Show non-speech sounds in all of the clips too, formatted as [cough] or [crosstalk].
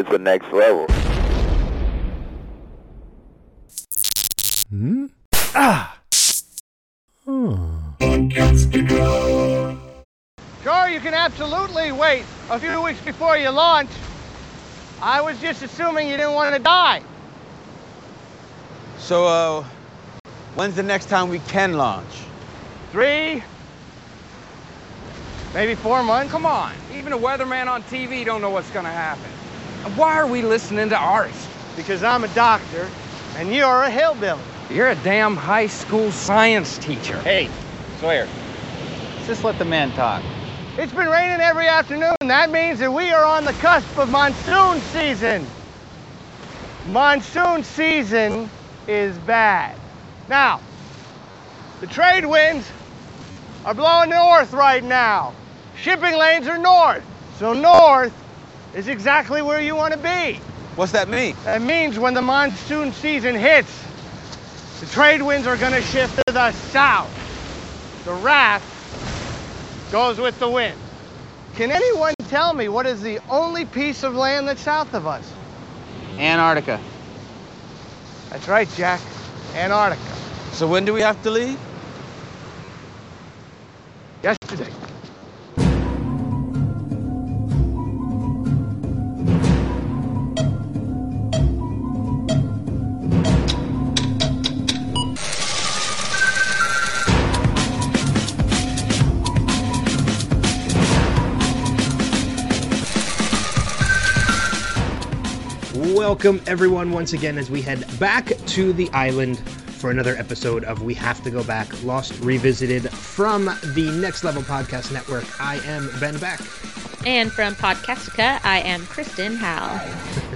it's the next level. Hmm? Ah! Sure, you can absolutely wait a few weeks before you launch. I was just assuming you didn't want to die. So, uh, when's the next time we can launch? Three, maybe four months. Come on, even a weatherman on TV don't know what's gonna happen. And Why are we listening to Arzt? Because I'm a doctor and you're a hillbilly. You're a damn high school science teacher. Hey, Sawyer, just let the man talk. It's been raining every afternoon. That means that we are on the cusp of monsoon season. Monsoon season is bad. Now, the trade winds are blowing north right now. Shipping lanes are north. So north is exactly where you want to be. What's that mean? That means when the monsoon season hits, the trade winds are going to shift to the south. The raft goes with the wind. Can anyone tell me what is the only piece of land that's south of us? Antarctica. That's right, Jack. Antarctica. So when do we have to leave? Yesterday. Welcome, everyone, once again as we head back to the island for another episode of We Have to Go Back Lost Revisited from the Next Level Podcast Network. I am Ben Beck. And from Podcastica, I am Kristen Howell.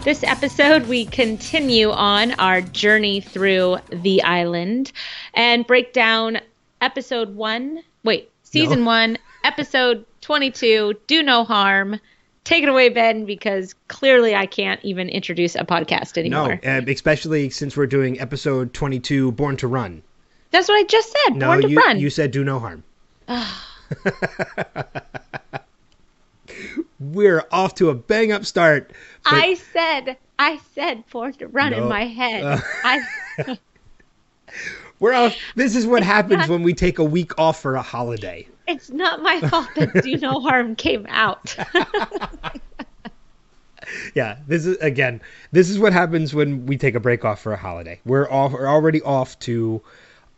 this episode, we continue on our journey through the island and break down episode one. Wait, season No. one, episode 22 Do No Harm. Take it away, Ben, because clearly I can't even introduce a podcast anymore. uh, especially since we're doing episode 22, Born to Run. That's what I just said. No, Born to you, Run. you said do no harm. [sighs] we're off to a bang up start. but- I said, I said Born to Run No. in my head. Uh. I, [laughs] [laughs] We're off. This is what happens [laughs] when we take a week off for a holiday. It's not my fault that Do No Harm came out. [laughs] Yeah, this is again. This is what happens when we take a break off for a holiday. We're off. We're already off to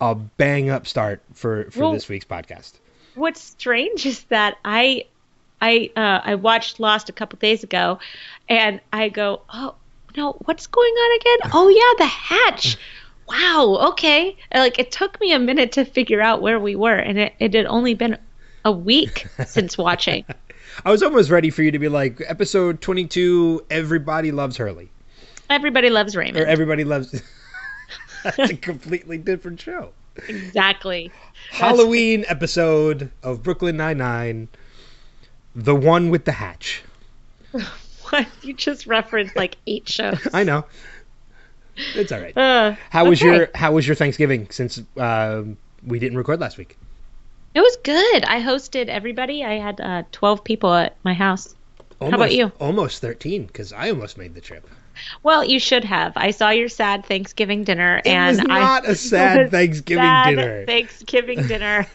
a bang up start for for Well- this week's podcast. what's strange is that I I uh, I watched Lost a couple days ago, and I go, oh no, what's going on again? Oh yeah, the hatch. Wow, okay. Like it took me a minute to figure out where we were, and it, it had only been a week [laughs] since watching. I was almost ready for you to be like episode twenty two. Everybody loves Hurley, Everybody loves Raymond. or Raymond. everybody loves. [laughs] That's a [laughs] completely different show. exactly. Halloween episode of Brooklyn Nine Nine, the one with the hatch. What you just referenced like eight shows. I know. It's all right. [laughs] Uh, How was okay. your How was your Thanksgiving since um, we didn't record last week? It was good. I hosted everybody. I had uh, twelve people at my house. Almost, about you? Almost thirteen, because I almost made the trip. Well, you should have. I saw your sad Thanksgiving dinner, It and was not a [laughs] sad Thanksgiving sad dinner. Thanksgiving [laughs] dinner.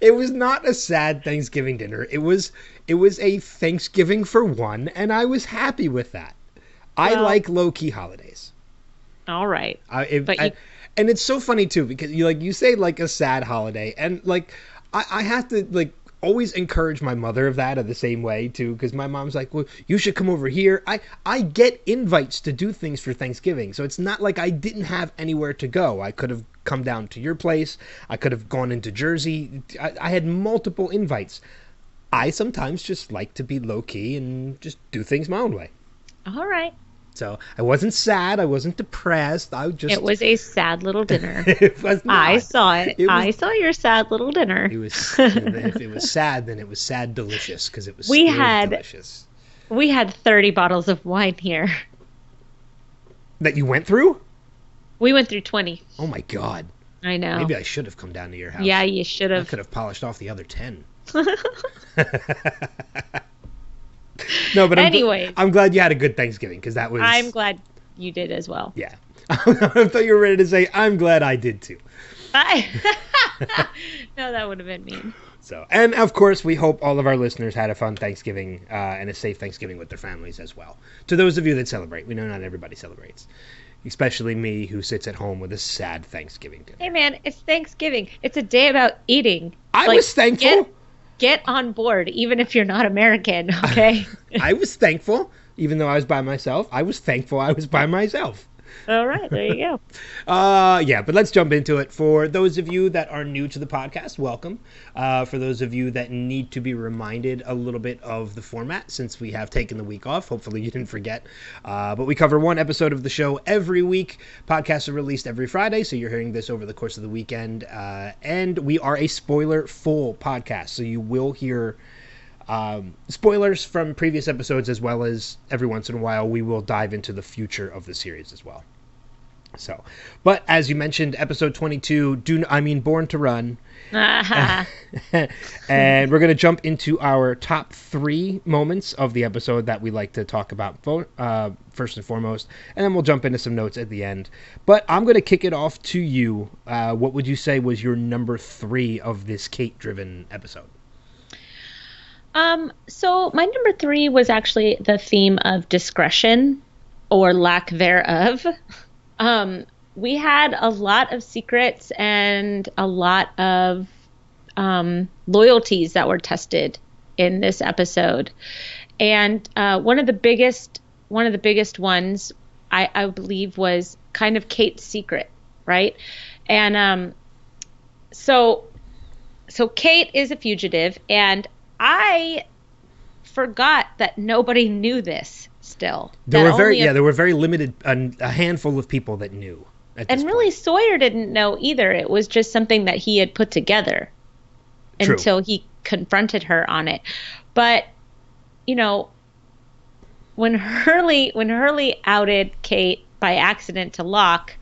it was not a sad Thanksgiving dinner. It was it was a Thanksgiving for one, and I was happy with that. I like low key holidays. All right. I, it, But I- you- and it's so funny too because you like you say like a sad holiday, and like I, I have to like always encourage my mother of that in the same way too because my mom's like, well, you should come over here. I I get invites to do things for Thanksgiving, so it's not like I didn't have anywhere to go. I could have come down to your place. I could have gone into Jersey. I, I had multiple invites. I sometimes just like to be low key and just do things my own way. All right. So I wasn't sad. I wasn't depressed. I just It was a sad little dinner. [laughs] it was not. I saw it. It was- I saw your sad little dinner. It was [laughs] if it was sad, then it was sad delicious because it was We had- delicious. We had 30 bottles of wine here. That you went through? We went through 20. Oh my god! I know. Maybe I should have come down to your house. yeah, you should I have. could have polished off the other ten. [laughs] No, but I'm, Anyways. I'm glad you had a good Thanksgiving because that was. I'm glad you did as well. Yeah. [laughs] I thought you were ready to say, I'm glad I did too. I, [laughs] [laughs] no, that would have been mean. So, and of course, we hope all of our listeners had a fun Thanksgiving uh, and a safe Thanksgiving with their families as well. To those of you that celebrate, we know not everybody celebrates, especially me who sits at home with a sad Thanksgiving dinner. Hey, man, it's Thanksgiving. It's a day about eating. I Like, was thankful. Get, get on board, even if you're not American. Okay. [laughs] I was thankful, even though I was by myself. I was thankful I was by myself. All right, there you go. [laughs] Uh, yeah, but let's jump into it. For those of you that are new to the podcast, welcome. Uh, for those of you that need to be reminded a little bit of the format, since we have taken the week off, hopefully you didn't forget. Uh, but we cover one episode of the show every week. Podcasts are released every Friday, so you're hearing this over the course of the weekend. Uh, and we are a spoiler full podcast, so you will hear um, spoilers from previous episodes as well as every once in a while we will dive into the future of the series as well. So, but as you mentioned, episode 22, do I mean Born to Run, Ah, [laughs] [laughs] and we're going to jump into our top three moments of the episode that we like to talk about fo- uh, first and foremost, and then we'll jump into some notes at the end. But I'm going to kick it off to you. Uh, what would you say was your number three of this Kate-driven episode? Um, so my number three was actually the theme of discretion or lack thereof. [laughs] Um, we had a lot of secrets and a lot of um, loyalties that were tested in this episode, and uh, one of the biggest one of the biggest ones I, I believe was kind of Kate's secret, right? And um, so so Kate is a fugitive, and I forgot that nobody knew this still. There were very a- yeah, there were very limited a, a handful of people that knew. And really point. Sawyer didn't know either. It was just something that he had put together True. until he confronted her on it. But you know, when Hurley when Hurley outed Kate by accident to Locke,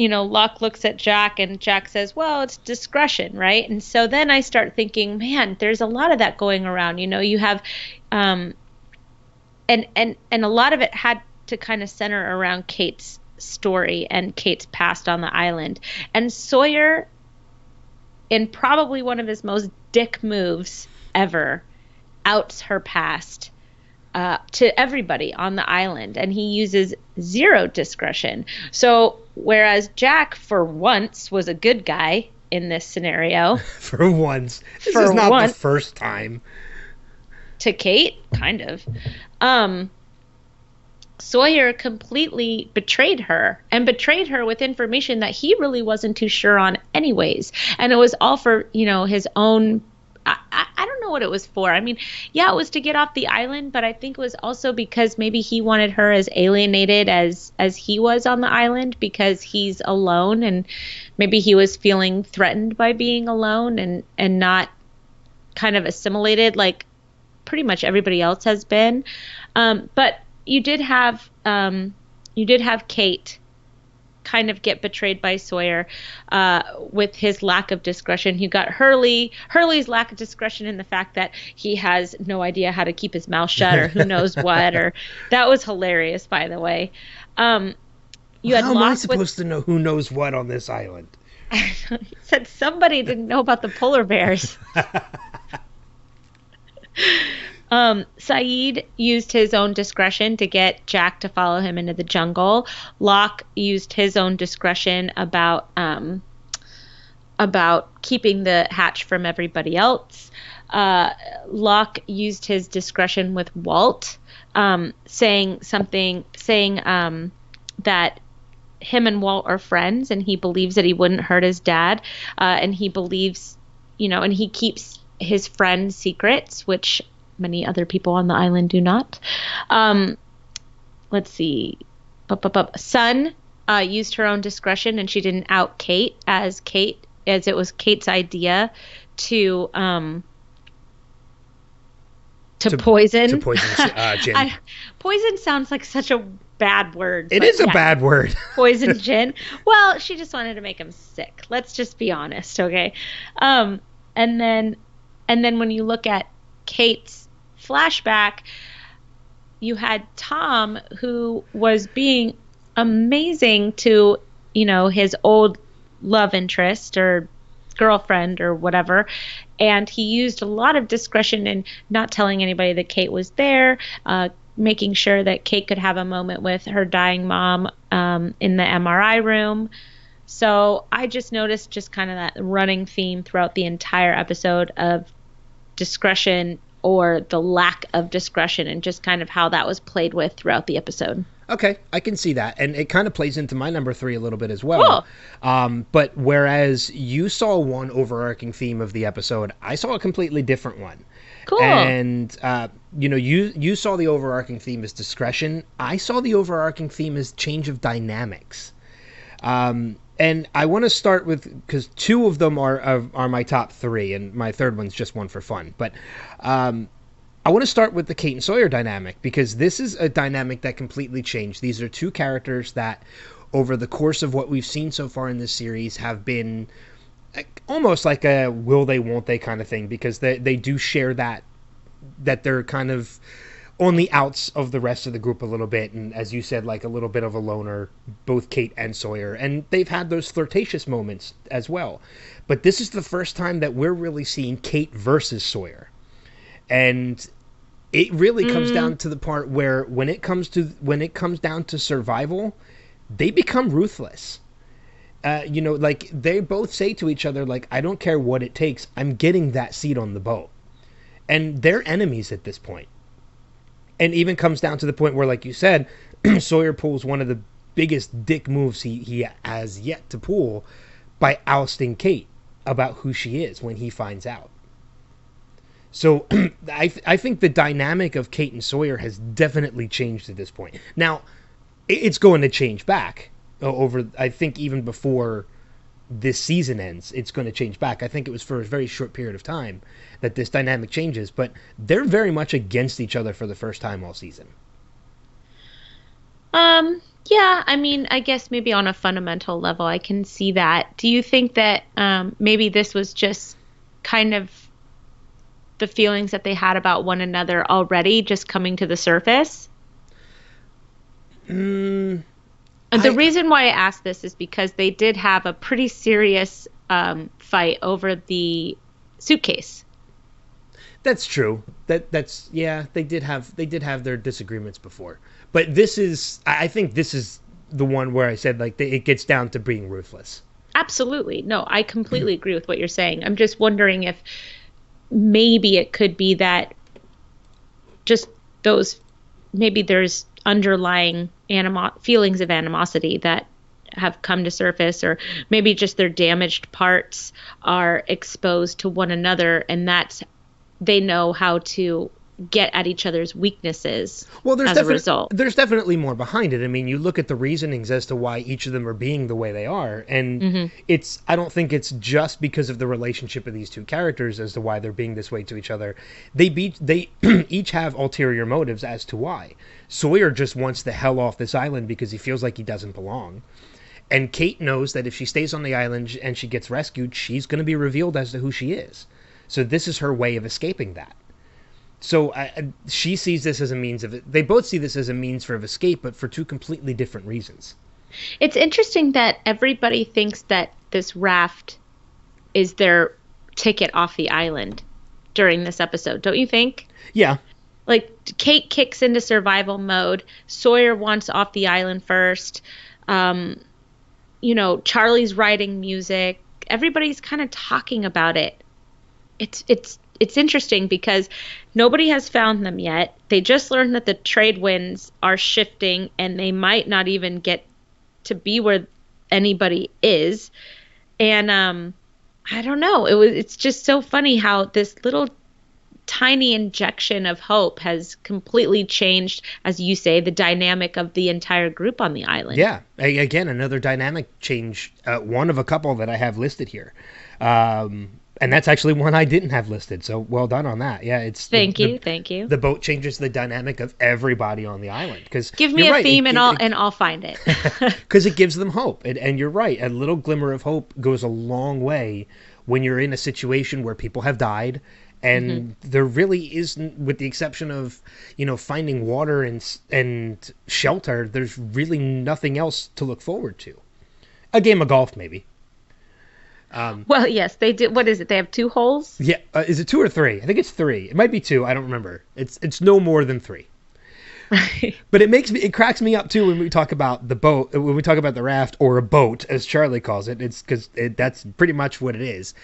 you know, Locke looks at Jack and Jack says, "Well, it's discretion, right?" And so then I start thinking, man, there's a lot of that going around. You know, you have um and and and a lot of it had to kind of center around Kate's story and Kate's past on the island. And Sawyer in probably one of his most dick moves ever outs her past uh, to everybody on the island and he uses zero discretion so whereas jack for once was a good guy in this scenario [laughs] for once, this For is not once. the first time. to Kate, kind of. Um, Sawyer completely betrayed her and betrayed her with information that he really wasn't too sure on, anyways. And it was all for, you know, his own. I, I, don't know what it was for. I mean, yeah, it was to get off the island, but I think it was also because maybe he wanted her as alienated as as he was on the island because he's alone and maybe he was feeling threatened by being alone and and not kind of assimilated like pretty much everybody else has been. Um, but you did have um, you did have Kate kind of get betrayed by Sawyer uh, with his lack of discretion. You got Hurley Hurley's lack of discretion in the fact that he has no idea how to keep his mouth shut or who knows [laughs] what. Or that was hilarious, by the way. Um, you had How am I Locke with supposed to know who knows what on this island? [laughs] he said somebody didn't know about the polar bears. [laughs] um, Sayid used his own discretion to get Jack to follow him into the jungle. Locke used his own discretion about um, about keeping the hatch from everybody else. Uh, Locke used his discretion with Walt, um, saying something, saying um, that him and Walt are friends, and he believes that he wouldn't hurt his dad, uh, and he believes, you know, and he keeps his friend's secrets, which many other people on the island do not. Um, let's see, Bup, bup, bup. Sun uh, used her own discretion, and she didn't out Kate as Kate as it was Kate's idea to um, to, To- poison to poison, [laughs] uh. I, poison sounds like such a bad word. It is a yeah, bad word. [laughs] poison Jin. Well, she just wanted to make him sick. Let's just be honest, okay? Um, and then, and then when you look at Kate's flashback, you had Tom who was being amazing to, you know, his old love interest or girlfriend or whatever. And he used a lot of discretion in not telling anybody that Kate was there, uh, making sure that Kate could have a moment with her dying mom um, in the MRI room. So I just noticed just kind of that running theme throughout the entire episode of discretion or the lack of discretion and just kind of how that was played with throughout the episode. Okay, I can see that, and it kind of plays into my number three a little bit as well. Um, but whereas you saw one overarching theme of the episode, I saw a completely different one. Cool. And uh, you know, you you saw the overarching theme as discretion. I saw the overarching theme as change of dynamics. Um, and I want to start with because two of them are, are are my top three, and my third one's just one for fun. But um, I want to start with the Kate and Sawyer dynamic because this is a dynamic that completely changed. These are two characters that, over the course of what we've seen so far in this series, have been like, almost like a will they, won't they kind of thing because they, they do share that, that they're kind of on the outs of the rest of the group a little bit. And as you said, like a little bit of a loner, both Kate and Sawyer. And they've had those flirtatious moments as well. But this is the first time that we're really seeing Kate versus Sawyer and it really comes down to the part where when it comes to when it comes down to survival they become ruthless uh, you know like they both say to each other like i don't care what it takes i'm getting that seat on the boat and they're enemies at this point and even comes down to the point where like you said [clears throat] sawyer pulls one of the biggest dick moves he, he has yet to pull by ousting kate about who she is when he finds out so [clears throat] I, th- I think the dynamic of Kate and Sawyer has definitely changed at this point. Now, it's going to change back uh, over, I think, even before this season ends, it's going to change back. I think it was for a very short period of time that this dynamic changes, but they're very much against each other for the first time all season. Um, yeah, I mean, I guess maybe on a fundamental level, I can see that. Do you think that um, maybe this was just kind of the feelings that they had about one another already just coming to the surface? Mm, And the I- reason why I asked this is because they did have a pretty serious um, fight over the suitcase. That's true. That that's yeah. They did have they did have their disagreements before, but this is I I think this is the one where I said like they, it gets down to being ruthless. Absolutely. No, I completely agree with what you're saying. I'm just wondering if maybe it could be that just those maybe there's underlying animo- feelings of animosity that have come to surface or maybe just their damaged parts are exposed to one another and that's they know how to get at each other's weaknesses Well, there's as a definitely result. there's definitely more behind it. I mean, you look at the reasonings as to why each of them are being the way they are, and Mm-hmm. it's I don't think it's just because of the relationship of these two characters as to why they're being this way to each other. They be they [clears throat] each have ulterior motives as to why. Sawyer just wants the hell off this island because he feels like he doesn't belong. And Kate knows that if she stays on the island and she gets rescued, she's going to be revealed as to who she is. So this is her way of escaping that. So I, she sees this as a means of They both see this as a means for of escape, but for two completely different reasons. It's interesting that everybody thinks that this raft is their ticket off the island during this episode, don't you think? Yeah, Like Kate kicks into survival mode. Sawyer wants off the island first. Um, you know, Charlie's writing music. Everybody's kind of talking about it. It's it's it's interesting because nobody has found them yet. They just learned that the trade winds are shifting and they might not even get to be where anybody is. And um I don't know. It was it's just so funny how this little tiny injection of hope has completely changed as you say the dynamic of the entire group on the island. yeah. Again, another dynamic change. Uh, one of a couple that I have listed here, um, and that's actually one I didn't have listed. So well done on that. Yeah, it's Thank the, you. thank you. The boat changes the dynamic of everybody on the island because Give me a theme and I'll and I'll find it. [laughs] because it gives them hope. And, and you're right, a little glimmer of hope goes a long way when you're in a situation where people have died and mm-hmm. there really isn't, with the exception of you know finding water and and shelter. There's really nothing else to look forward to. A game of golf, maybe. Well, yes, they did. What is it? They have two holes. Yeah, uh, is it two or three? I think it's three. It might be two. I don't remember. It's it's no more than three. [laughs] But it makes me it cracks me up too when we talk about the boat when we talk about the raft or a boat as Charlie calls it. It's because it, that's pretty much what it is.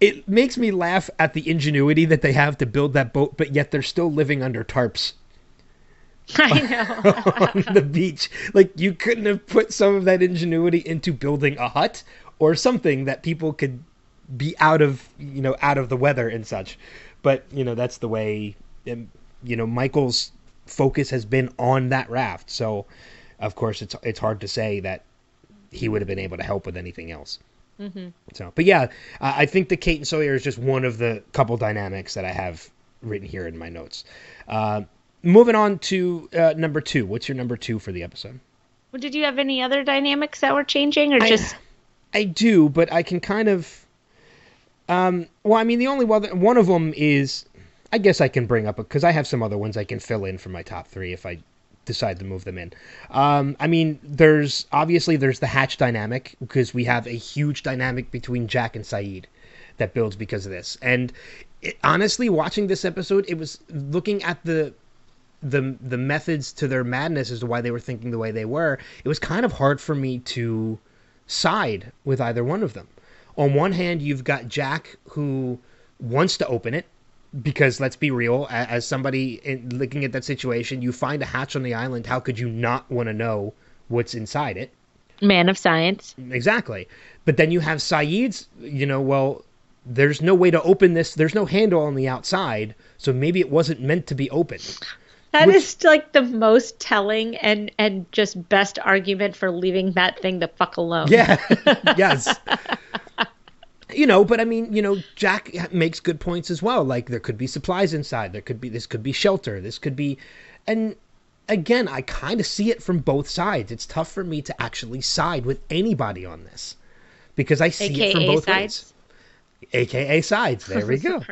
It makes me laugh at the ingenuity that they have to build that boat, but yet they're still living under tarps I [laughs] know. [laughs] on the beach. Like you couldn't have put some of that ingenuity into building a hut or something that people could be out of you know out of the weather and such. But you know that's the way um, you know Michael's focus has been on that raft. So of course it's it's hard to say that he would have been able to help with anything else. So, but yeah, I I think the Kate and Sawyer is just one of the couple dynamics that I have written here in my notes. Uh, moving on to uh, number two. What's your number two for the episode? well, did you have any other dynamics that were changing, or just I do, but I can kind of. Um, well, I mean, the only one, one of them is, I guess I can bring up because I have some other ones I can fill in for my top three if I decide to move them in. Um, I mean, there's obviously there's the Hatch dynamic because we have a huge dynamic between Jack and Sayid that builds because of this. And it, honestly, watching this episode, it was looking at the the the methods to their madness as to why they were thinking the way they were. It was kind of hard for me to side with either one of them. On one hand, you've got Jack who wants to open it because let's be real, as somebody in, looking at that situation, you find a hatch on the island. How could you not want to know what's inside it? man of science? Exactly. But then you have Sayid's, you know, well, there's no way to open this. There's no handle on the outside, so maybe it wasn't meant to be opened. That Which- is like the most telling and and just best argument for leaving that thing the fuck alone. Yeah. [laughs] yes. You know, but I mean, you know, Jack makes good points as well. Like there could be supplies inside. There could be this could be shelter. This could be, and again, I kind of see it from both sides. It's tough for me to actually side with anybody on this because I see it from both sides. ways. AKA sides. There we [laughs] go.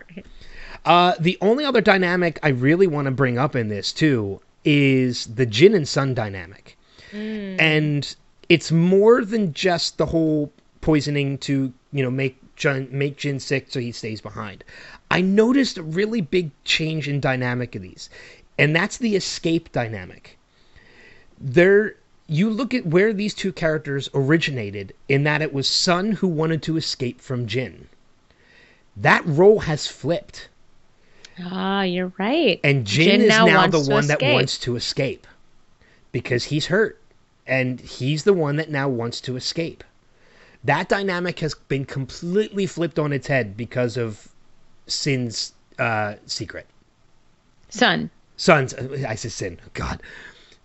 Uh, the only other dynamic I really want to bring up in this too is the Jin and Sun dynamic, and it's more than just the whole poisoning to you know make Jin make Jin sick so he stays behind. I noticed a really big change in dynamic of these, and that's the escape dynamic. There, you look at where these two characters originated in that it was Sun who wanted to escape from Jin. That role has flipped. Ah, you're right. And Jin, Jin is now now, the one that wants to escape because he's hurt. And he's the one that now wants to escape. That dynamic has been completely flipped on its head because of Sin's uh, secret. Son. Sun's, I said Sin, God.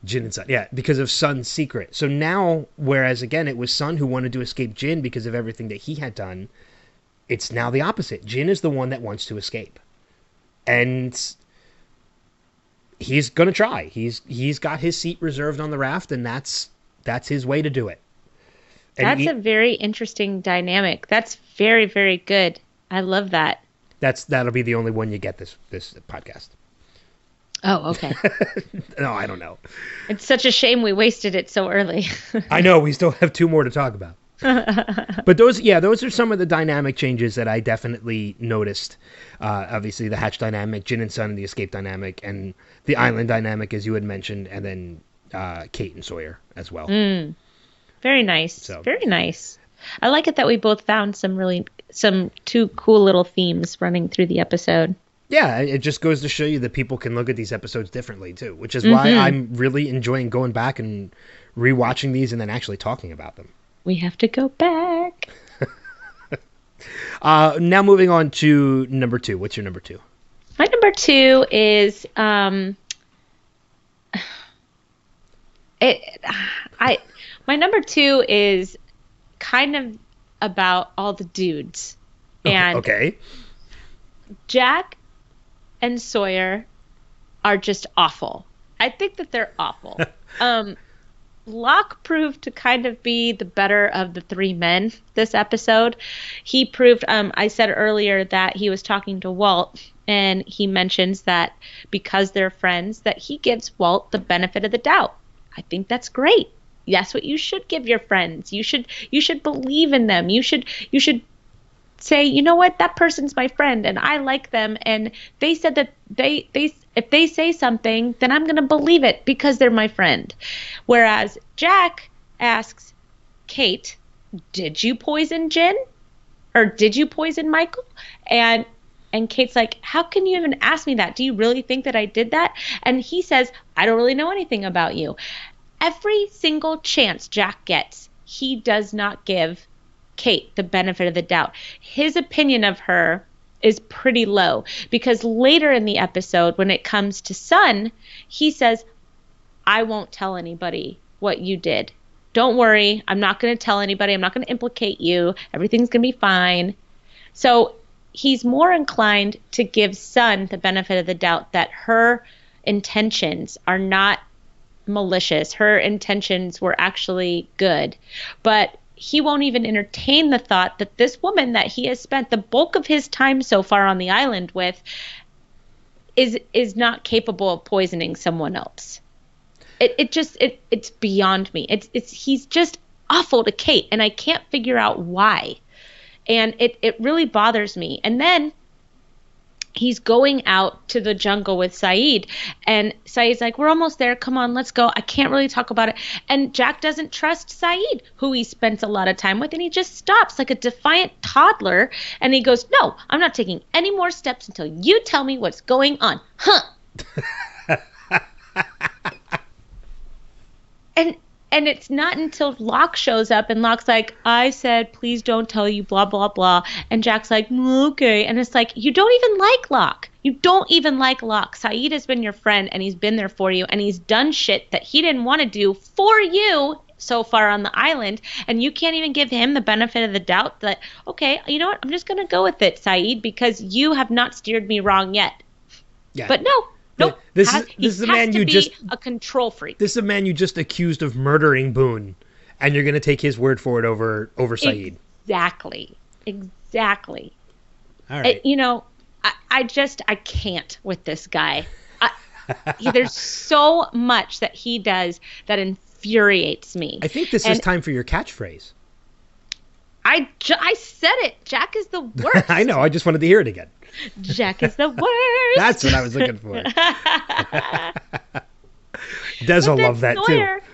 Jin and Sun. Yeah, because of Sun's secret. So now, whereas again, it was Sun who wanted to escape Jin because of everything that he had done, it's now the opposite. Jin is the one that wants to escape. And he's gonna try. He's he's got his seat reserved on the raft, and that's that's his way to do it. And That's he- a very interesting dynamic. That's very, very good. I love that. that's that'll be the only one you get this this podcast. Oh, okay. [laughs] No, I don't know. it's such a shame we wasted it so early. [laughs] I know we still have two more to talk about. [laughs] but those, yeah, those are some of the dynamic changes that I definitely noticed. Uh, obviously, the hatch dynamic, Jin and Sun, and the escape dynamic, and the island dynamic, as you had mentioned, and then uh, Kate and Sawyer as well. very nice. So- Very nice. I like it that we both found some really some two cool little themes running through the episode. Yeah, it just goes to show you that people can look at these episodes differently too, which is why I'm really enjoying going back and rewatching these and then actually talking about them. We have to go back. [laughs] Uh, now moving on to number two. What's your number two? My number two is um [sighs] it I my number two is kind of about all the dudes. And okay. Jack and Sawyer are just awful. I think that they're awful. [laughs] um Locke proved to kind of be the better of the three men this episode. He proved, um, I said earlier that he was talking to Walt, and he mentions that because they're friends, that he gives Walt the benefit of the doubt. I think that's great. That's what you should give your friends. You should you should believe in them. You should you should say, you know what, that person's my friend and I like them and they said that they they if they say something, then I'm going to believe it because they're my friend. Whereas Jack asks Kate, "Did you poison Jin? Or did you poison Michael?" And and Kate's like, "How can you even ask me that? Do you really think that I did that?" And he says, "I don't really know anything about you." Every single chance Jack gets, he does not give Kate the benefit of the doubt. His opinion of her is pretty low because later in the episode, when it comes to Sun, he says, I won't tell anybody what you did. Don't worry. I'm not going to tell anybody. I'm not going to implicate you. Everything's going to be fine. So he's more inclined to give Sun the benefit of the doubt that her intentions are not malicious. Her intentions were actually good. But he won't even entertain the thought that this woman that he has spent the bulk of his time so far on the island with is is not capable of poisoning someone else. It it just it it's beyond me. It's it's he's just awful to Kate and I can't figure out why. And it it really bothers me. And then he's going out to the jungle with Sayid and Sayid's like we're almost there. Come on let's go. I can't really talk about it. And Jack doesn't trust Sayid who he spends a lot of time with and he just stops like a defiant toddler. And he goes no I'm not taking any more steps until you tell me what's going on. Huh. [laughs] And and it's not until Locke shows up and Locke's like, I said, please don't tell you, blah, blah, blah. And Jack's like, "Mm, okay. And it's like, you don't even like Locke. You don't even like Locke. Sayid has been your friend and he's been there for you and he's done shit that he didn't want to do for you so far on the island. And you can't even give him the benefit of the doubt that, okay, you know what? I'm just going to go with it, Sayid, because you have not steered me wrong yet. Yeah. But no, Nope. This has, is this is a man to you be just a control freak. this is a man you just accused of murdering Boone, and you're gonna take his word for it over over Sayid. Exactly. Exactly. All It- you know, I, I just I can't with this guy. I, he- there's [laughs] so much that he does that infuriates me. I think this is time for your catchphrase. I ju- I said it. Jack is the [laughs] worst. I know. I just wanted to hear it again. Jack is the worst. That's what I was looking for. Des will love that Sawyer, too.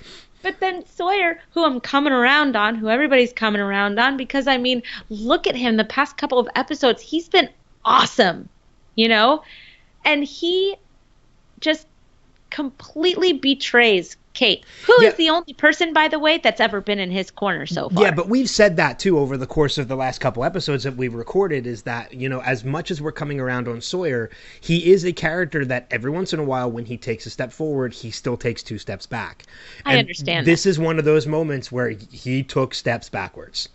But then Sawyer, who I'm coming around on, who everybody's coming around on, because I mean, look at him the past couple of episodes. He's been awesome, you know? And he just completely betrays Kate, who is Yeah. the only person, by the way, that's ever been in his corner so far. Yeah, but we've said that too over the course of the last couple episodes that we've recorded is that, you know, as much as we're coming around on Sawyer, he is a character that every once in a while when he takes a step forward, he still takes two steps back. I understand This is one of those moments where he took steps backwards.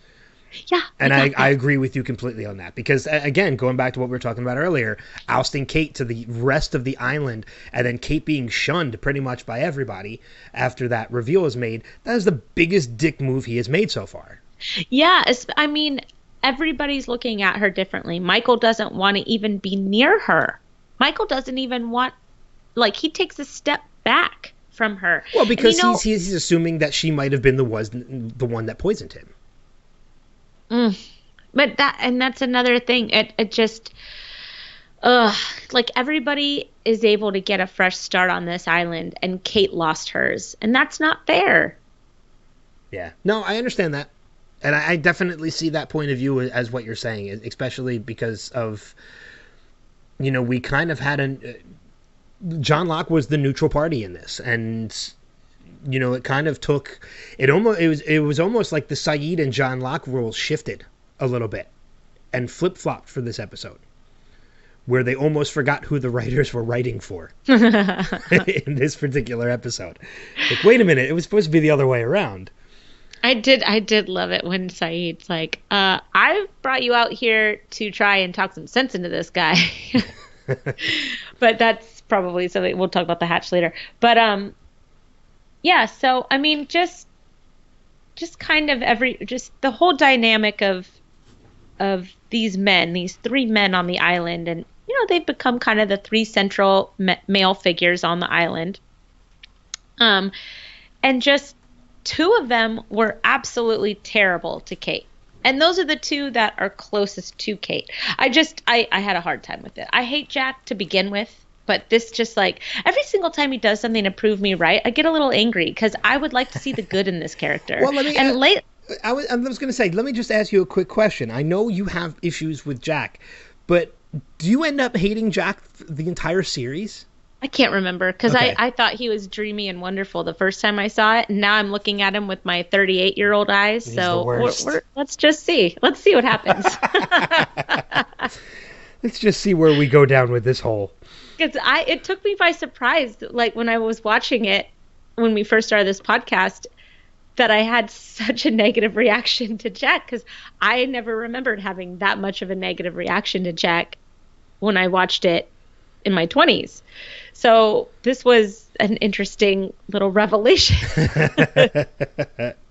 Yeah. And I, I agree with you completely on that because again, going back to what we were talking about earlier, ousting Kate to the rest of the island, and then Kate being shunned pretty much by everybody after that reveal is made. That is the biggest dick move he has made so far. Yeah, I mean, everybody's looking at her differently. Michael doesn't want to even be near her. Michael doesn't even want, like, he takes a step back from her. Well, And, because you know, he's, he's assuming that she might have been the was the one that poisoned him. But that and that's another thing. It it just, ugh, like everybody is able to get a fresh start on this island, and Kate lost hers, and that's not fair. Yeah. No, I understand that. And I, I definitely see that point of view as what you're saying, especially because of, you know, we kind of had an. Uh, John Locke was the neutral party in this, and you know, it kind of took it almost it was it was almost like the Sayid and John Locke rules shifted a little bit and flip flopped for this episode, where they almost forgot who the writers were writing for [laughs] [laughs] in this particular episode. Like, wait a minute, it was supposed to be the other way around. I did I did love it when Sayid's like, uh, I brought you out here to try and talk some sense into this guy. [laughs] but that's probably something we'll talk about the hatch later. But um yeah, so I mean, just just kind of every just the whole dynamic of of these men, these three men on the island, and you know they've become kind of the three central ma- male figures on the island. Um, and just two of them were absolutely terrible to Kate. And those are the two that are closest to Kate. I just I, I had a hard time with it. I hate Jack to begin with, but this just like every single time he does something to prove me right, I get a little angry because I would like to see the good in this character. Well, let me- and uh, late I was, I was going to say, let me just ask you a quick question. I know you have issues with Jack, but do you end up hating Jack the entire series? I can't remember because Okay. I, I thought he was dreamy and wonderful the first time I saw it, and now I'm looking at him with my 38 year old eyes. He's so the worst. We're, we're, let's just see. Let's see what happens. [laughs] Let's just see where we go down with this hole. Because I it took me by surprise, like when I was watching it when we first started this podcast, that I had [laughs] such a negative reaction to Jack because I never remembered having that much of a negative reaction to Jack when I watched it in my 20s. So this was an interesting little revelation. [laughs] [laughs]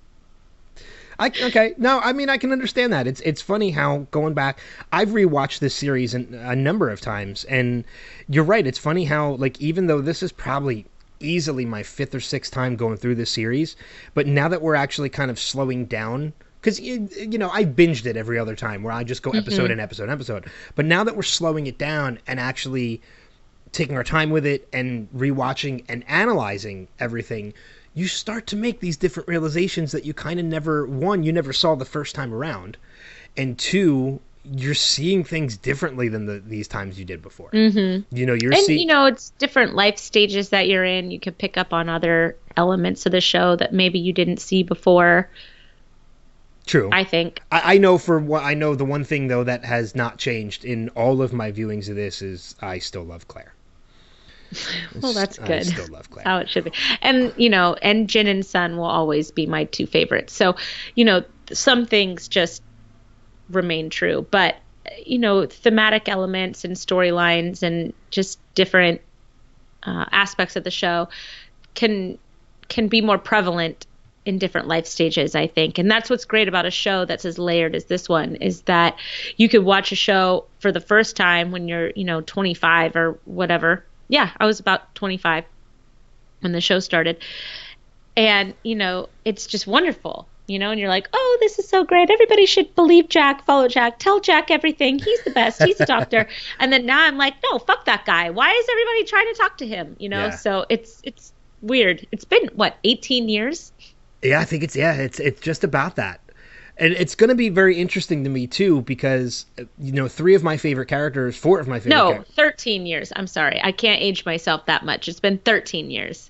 I, okay, no, I mean I can understand that. It's it's funny how going back, I've rewatched this series an, a number of times, and you're right. It's funny how like even though this is probably easily my fifth or sixth time going through this series, but now that we're actually kind of slowing down. Because you, you know I binged it every other time where I just go mm-hmm. episode and episode and episode. But now that we're slowing it down and actually taking our time with it and rewatching and analyzing everything, you start to make these different realizations that you kind of never one you never saw the first time around, and two you're seeing things differently than the these times you did before. Mm-hmm. You know, you're and seeing. you know, it's different life stages that you're in. You can pick up on other elements of the show that maybe you didn't see before. true. I think. I, I know for what I know the one thing though that has not changed in all of my viewings of this is I still love Claire. Well, that's I good. still love [laughs] Claire. How it should be. And you know, and Jin and Sun will always be my two favorites. So, you know, some things just remain true, but you know, thematic elements and storylines and just different uh, aspects of the show can can be more prevalent in different life stages i think and that's what's great about a show that's as layered as this one is that you could watch a show for the first time when you're you know 25 or whatever yeah i was about 25 when the show started. And you know it's just wonderful you know and you're like oh this is so great. Everybody should believe jack follow jack tell jack everything. He's the best. He's a doctor. [laughs] And then now i'm like no fuck that guy. Why is everybody trying to talk to him? You know Yeah. so it's it's weird. It's been what 18 years? Yeah, I think it's yeah, it's it's just about that. And it's going to be very interesting to me too because you know, three of my favorite characters, four of my favorite no char- 13 years i'm sorry i can't age myself that much it's been 13 years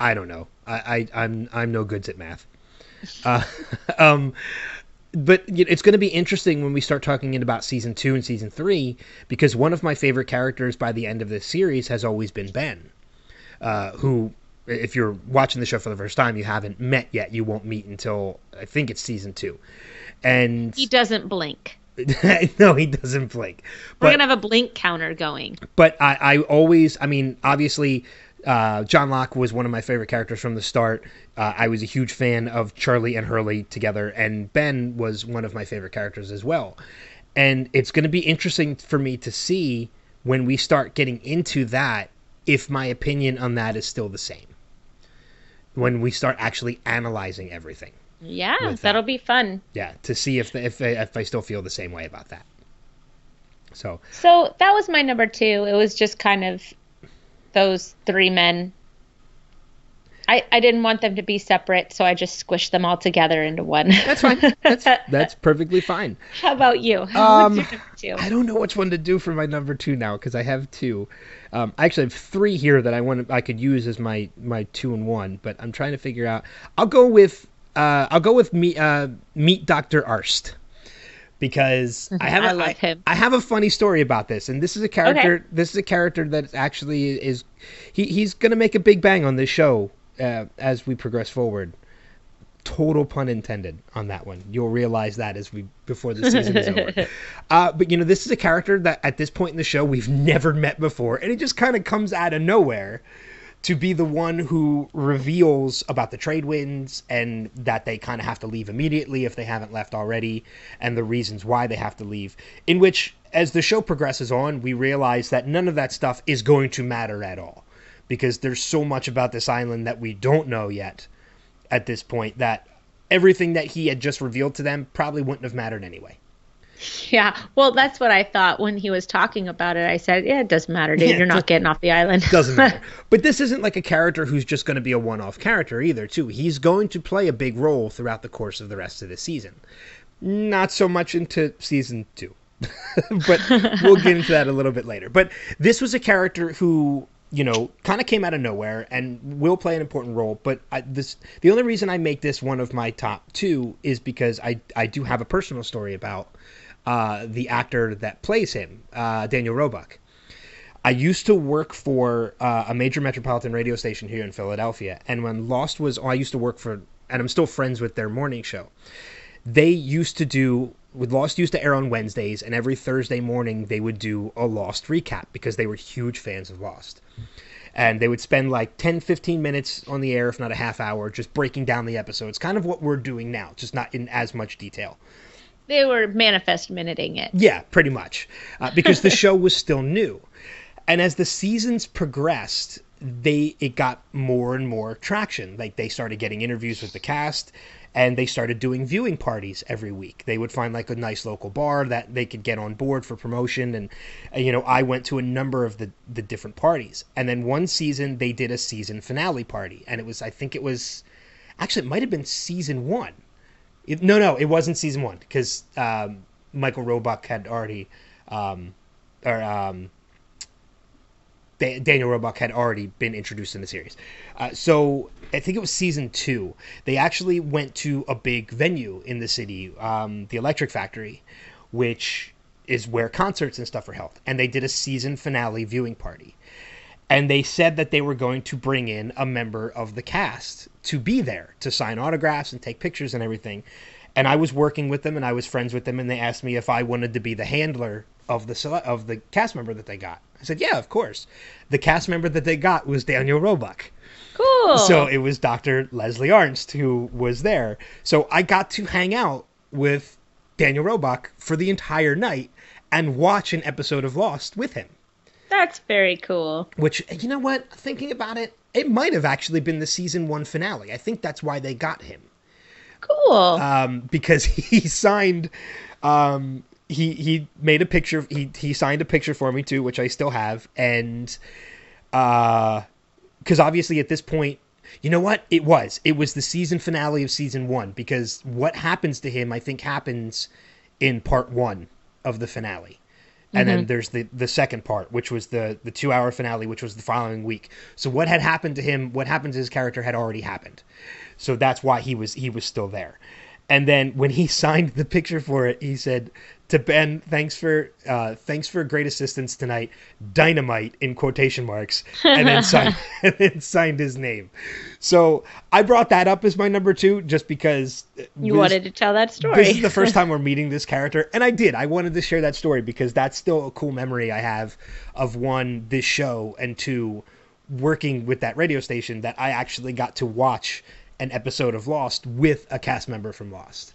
I don't know. I, I I'm I'm no goods at math. Uh, [laughs] um, but it's going to be interesting when we start talking in about season two and season three because one of my favorite characters by the end of this series has always been Ben, uh, who, if you're watching the show for the first time, you haven't met yet. You won't meet until I think it's season two, and he doesn't blink [laughs] no, he doesn't blink. we're gonna have a blink counter going but I, I always, I mean, obviously, uh, John Locke was one of my favorite characters from the start. Uh, I was a huge fan of Charlie and Hurley together, and Ben was one of my favorite characters as well. And it's going to be interesting for me to see when we start getting into that if my opinion on that is still the same. When we start actually analyzing everything, yeah With that'll that. be fun yeah, to see if if if I still feel the same way about that. So So that was my number two. It was just kind of those three men. I, I didn't want them to be separate, so I just squished them all together into one. that's fine. That's [laughs] that's perfectly fine. How about you? [laughs] Um, What's your number two? I don't know which one to do for my number two now because I have two. Um, I actually have three here that I want I could use as my my two and one, but I'm trying to figure out. I'll go with uh, I'll go with me uh, meet Doctor Arzt because [laughs] I have I a, love I- him. I have a funny story about this, and this is a character. This is a character that actually is he, he's gonna make a big bang on this show uh, as we progress forward. Total pun intended on that one. You'll realize that as we before the season is over. [laughs] Uh, but you know, this is a character that at this point in the show we've never met before, and it just kind of comes out of nowhere to be the one who reveals about the trade winds and that they kind of have to leave immediately if they haven't left already, and the reasons why they have to leave. In which, as the show progresses on, we realize that none of that stuff is going to matter at all because there's so much about this island that we don't know yet at this point that everything that he had just revealed to them probably wouldn't have mattered anyway. Yeah. Well, that's what I thought when he was talking about it. I said, "Yeah, it doesn't matter, dude. Yeah, You're not getting off the island." [laughs] Doesn't matter. [laughs] but this isn't like a character who's just going to be a one-off character either, too. He's going to play a big role throughout the course of the rest of the season. Not so much into season 2. [laughs] but we'll get into that a little bit later. But this was a character who you know, kind of came out of nowhere and will play an important role. But I, this, the only reason I make this one of my top two is because I, I do have a personal story about uh, the actor that plays him, uh, Daniel Roebuck. I used to work for uh, a major metropolitan radio station here in Philadelphia, and when Lost was, oh, I used to work for, and I'm still friends with their morning show. They used to do with Lost used to air on Wednesdays, and every Thursday morning they would do a Lost recap because they were huge fans of Lost. And they would spend like 10, 15 minutes on the air, if not a half hour, just breaking down the episodes. Kind of what we're doing now, just not in as much detail. They were manifest minuting it. Yeah, pretty much. Uh, because the show was still new. And as the seasons progressed, they it got more and more traction. Like they started getting interviews with the cast and they started doing viewing parties every week. They would find like a nice local bar that they could get on board for promotion, and uh, you know I went to a number of the the different parties. And then one season they did a season finale party, and it was I think it was actually it might have been season one. It, no, no, it wasn't season one because um, Michael Roebuck had already, um, or um, Daniel Roebuck had already been introduced in the series. Uh, so I think it was season two. They actually went to a big venue in the city, um, the Electric Factory, which is where concerts and stuff are held. And they did a season finale viewing party. And they said that they were going to bring in a member of the cast to be there to sign autographs and take pictures and everything. And I was working with them and I was friends with them, and they asked me if I wanted to be the handler of the of the cast member that they got. I said, "Yeah, of course." The cast member that they got was Daniel Roebuck. Cool. So it was Dr. Leslie Arzt who was there. So I got to hang out with Daniel Roebuck for the entire night and watch an episode of Lost with him. That's very cool. Which, you know what? Thinking about it, it might have actually been the season one finale. I think that's why they got him. Cool. Um, because [laughs] he signed um, he he made a picture. He he signed a picture for me too, which I still have. And uh, because obviously at this point, you know what? It was it was the season finale of season one. Because what happens to him, I think, happens in part one of the finale. And mm-hmm. then there's the the second part, which was the the two hour finale, which was the following week. So what had happened to him, what happened to his character, had already happened. So that's why he was he was still there. And then when he [laughs] signed the picture for it, he said, to Ben, thanks for uh, thanks for great assistance tonight. Dynamite in quotation marks, and then signed [laughs] [laughs] and then signed his name. So I brought that up as my number two, just because you this, wanted to tell that story. This is the first [laughs] time we're meeting this character, and I did. I wanted to share that story because that's still a cool memory I have of one this show, and two working with that radio station that I actually got to watch an episode of Lost with a cast member from Lost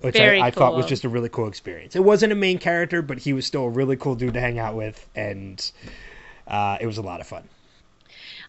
which I, I cool. thought was just a really cool experience. It wasn't a main character, but he was still a really cool dude to hang out with, and uh, it was a lot of fun.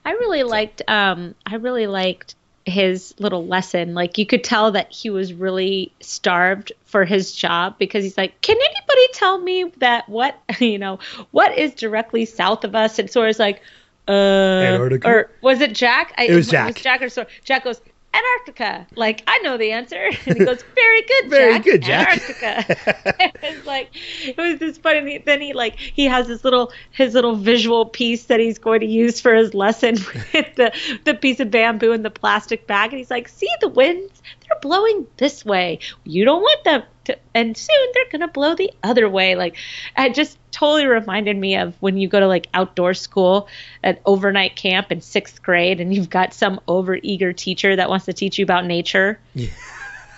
I really so. liked. Um, I really liked his little lesson. Like you could tell that he was really starved for his job because he's like, "Can anybody tell me that what [laughs] you know what is directly south of us?" And so it's like, uh, Antarctica? or was it Jack? I, it was Jack. It was Jack or so. Jack goes, Antarctica. Like, I know the answer. [laughs] And he goes, [laughs] Very good, Very Jack. good, Jack. Antarctica. [laughs] it's like it was this funny then he like he has this little his little visual piece that he's going to use for his lesson with the the piece of bamboo and the plastic bag. And he's like, See the winds? They're blowing this way. You don't want them to and soon they're gonna blow the other way. Like I just totally reminded me of when you go to like outdoor school at overnight camp in sixth grade and you've got some over eager teacher that wants to teach you about nature. Yeah.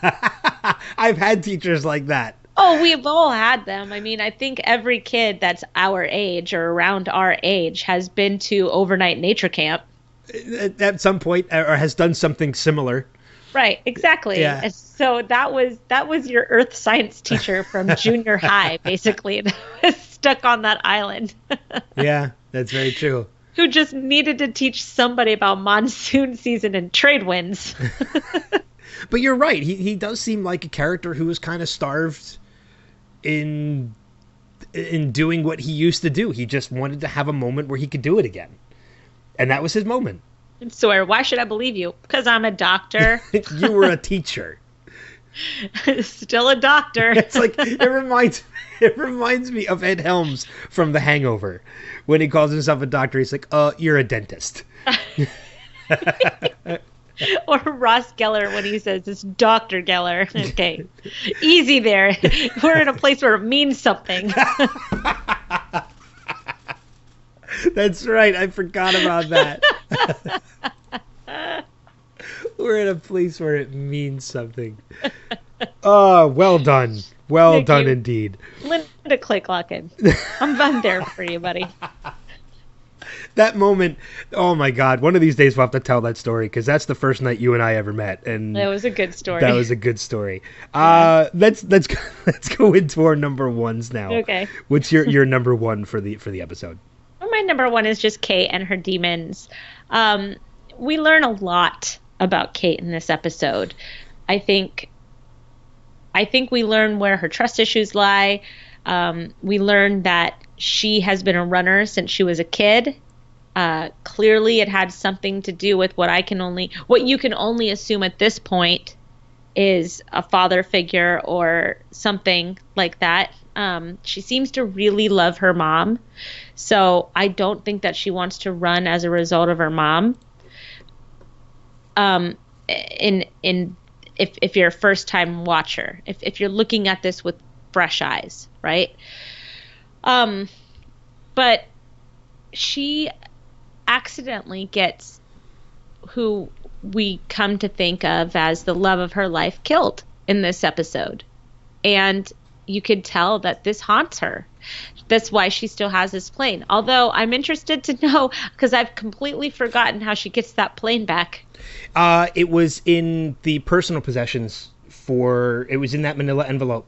[laughs] I've had teachers like that. Oh, we've all had them. I mean, I think every kid that's our age or around our age has been to overnight nature camp. at some point or has done something similar. Right, exactly. Yeah. And so that was that was your earth science teacher from [laughs] junior high, basically, [laughs] stuck on that island, [laughs] Yeah, that's very true. who just needed to teach somebody about monsoon season and trade winds. But you're right. He he does seem like a character who was kind of starved in in doing what he used to do. He just wanted to have a moment where he could do it again. And that was his moment. And Sawyer, why should I believe you? Because I'm a doctor, [laughs] you were a teacher. [laughs] still a doctor. [laughs] It's like it reminds it reminds me of Ed Helms from The Hangover when he calls himself a doctor. He's like, "Uh, you're a dentist." or Ross Geller when he says it's Dr. Geller. Okay. Easy there. We're in a place where it means something. That's right. I forgot about that. [laughs] We're in a place where it means something. Oh, well done. Well Thank done you. indeed. Linda Clayclocken. I'm, I'm there for you, buddy. [laughs] That moment, oh my God. One of these days we'll have to tell that story because that's the first night you and I ever met. And That was a good story. that was a good story. [laughs] Uh, let's let's go- let's go into our number ones now. Okay. What's your your number one for the for the episode? Well, my number one is just Kate and her demons. Um, we learn a lot about Kate in this episode. I think. I think we learn where her trust issues lie. Um, we learn that she has been a runner since she was a kid. Uh, clearly, it had something to do with what I can only, what you can only assume at this point is a father figure or something like that. Um, she seems to really love her mom. So I don't think that she wants to run as a result of her mom. Um, in in if if you're a first time watcher, if if you're looking at this with fresh eyes, right? Um, but she accidentally gets who we come to think of as the love of her life killed in this episode. And you could tell that this haunts her. That's why she still has this plane. Although I'm interested to [laughs] know because I've completely forgotten how she gets that plane back. Uh, it was in the personal possessions for. It was in that Manila envelope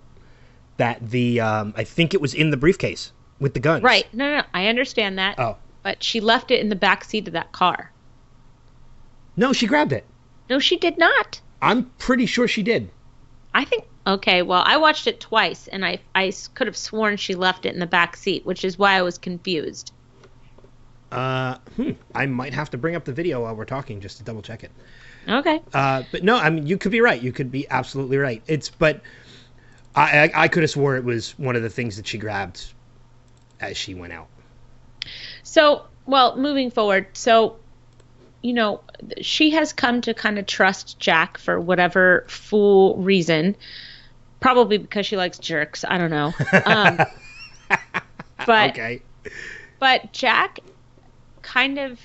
that the. Um, I think it was in the briefcase with the guns. Right. No, no, no. I understand that. Oh But she left it in the back seat of that car. no, she grabbed it. No, she did not. I'm pretty sure she did. I think okay, well, I watched it twice and I I could have sworn she left it in the back seat, which is why I was confused. Uh, hmm, I might have to bring up the video while we're talking just to double check it. Okay. Uh, but no, I mean you could be right. You could be absolutely right. It's but I I, I could have swore it was one of the things that she grabbed as she went out. So, well, moving forward, so you know, she has come to kind of trust Jack for whatever fool reason. Probably because she likes jerks. I don't know. Um, [laughs] but okay. but Jack kind of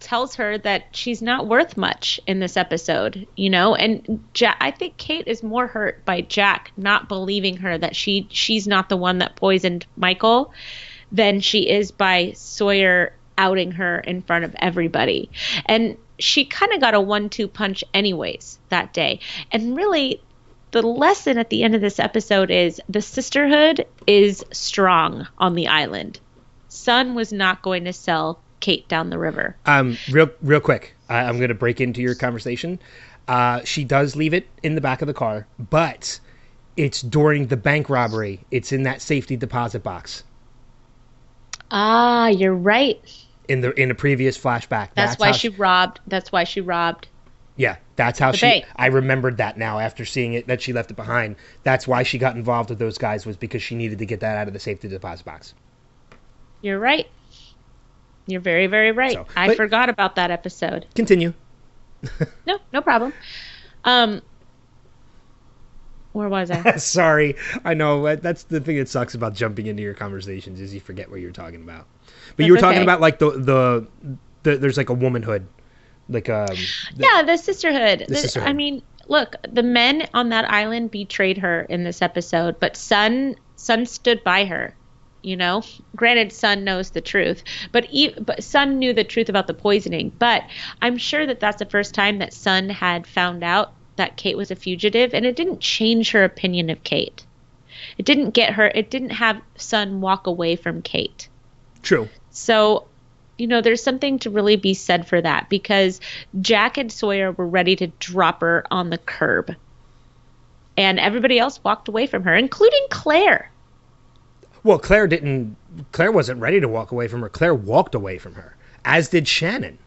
tells her that she's not worth much in this episode, you know, and Jack, I think Kate is more hurt by Jack not believing her that she she's not the one that poisoned Michael than she is by Sawyer outing her in front of everybody. And she kind of got a one-two punch anyways that day. And really the lesson at the end of this episode is the sisterhood is strong on the island. Sun was not going to sell Kate down the river. Um, real real quick, I, I'm going to break into your conversation. Uh, she does leave it in the back of the car, but it's during the bank robbery. It's in that safety deposit box Ah, you're right. in the in a previous flashback. That's, why how she robbed. That's why she robbed. Yeah, that's how The she. bank. I remembered that now after seeing it that she left it behind. That's why she got involved with those guys was because she needed to get that out of the safety deposit box. You're right. You're very, very right. So, I forgot about that episode. Continue. [laughs] No, no problem. Um, where was I? [laughs] Sorry, I know that's the thing that sucks about jumping into your conversations is you forget what you're talking about. But you were talking okay. about like the, the the there's like a womanhood, like um. the- yeah, the sisterhood. The- sisterhood. I mean, look, the men on that island betrayed her in this episode, but Sun Sun stood by her. You know, granted, Sun knows the truth, but e- but Sun knew the truth about the poisoning. But I'm sure that that's the first time that Sun had found out that Kate was a fugitive, and it didn't change her opinion of Kate. It didn't get her. It didn't have Sun walk away from Kate. True. So, you know, there's something to really be said for that because Jack and Sawyer were ready to drop her on the curb. And everybody else walked away from her, including Claire. Well, Claire didn't. Claire wasn't ready to walk away from her. Claire walked away from her, as did Shannon.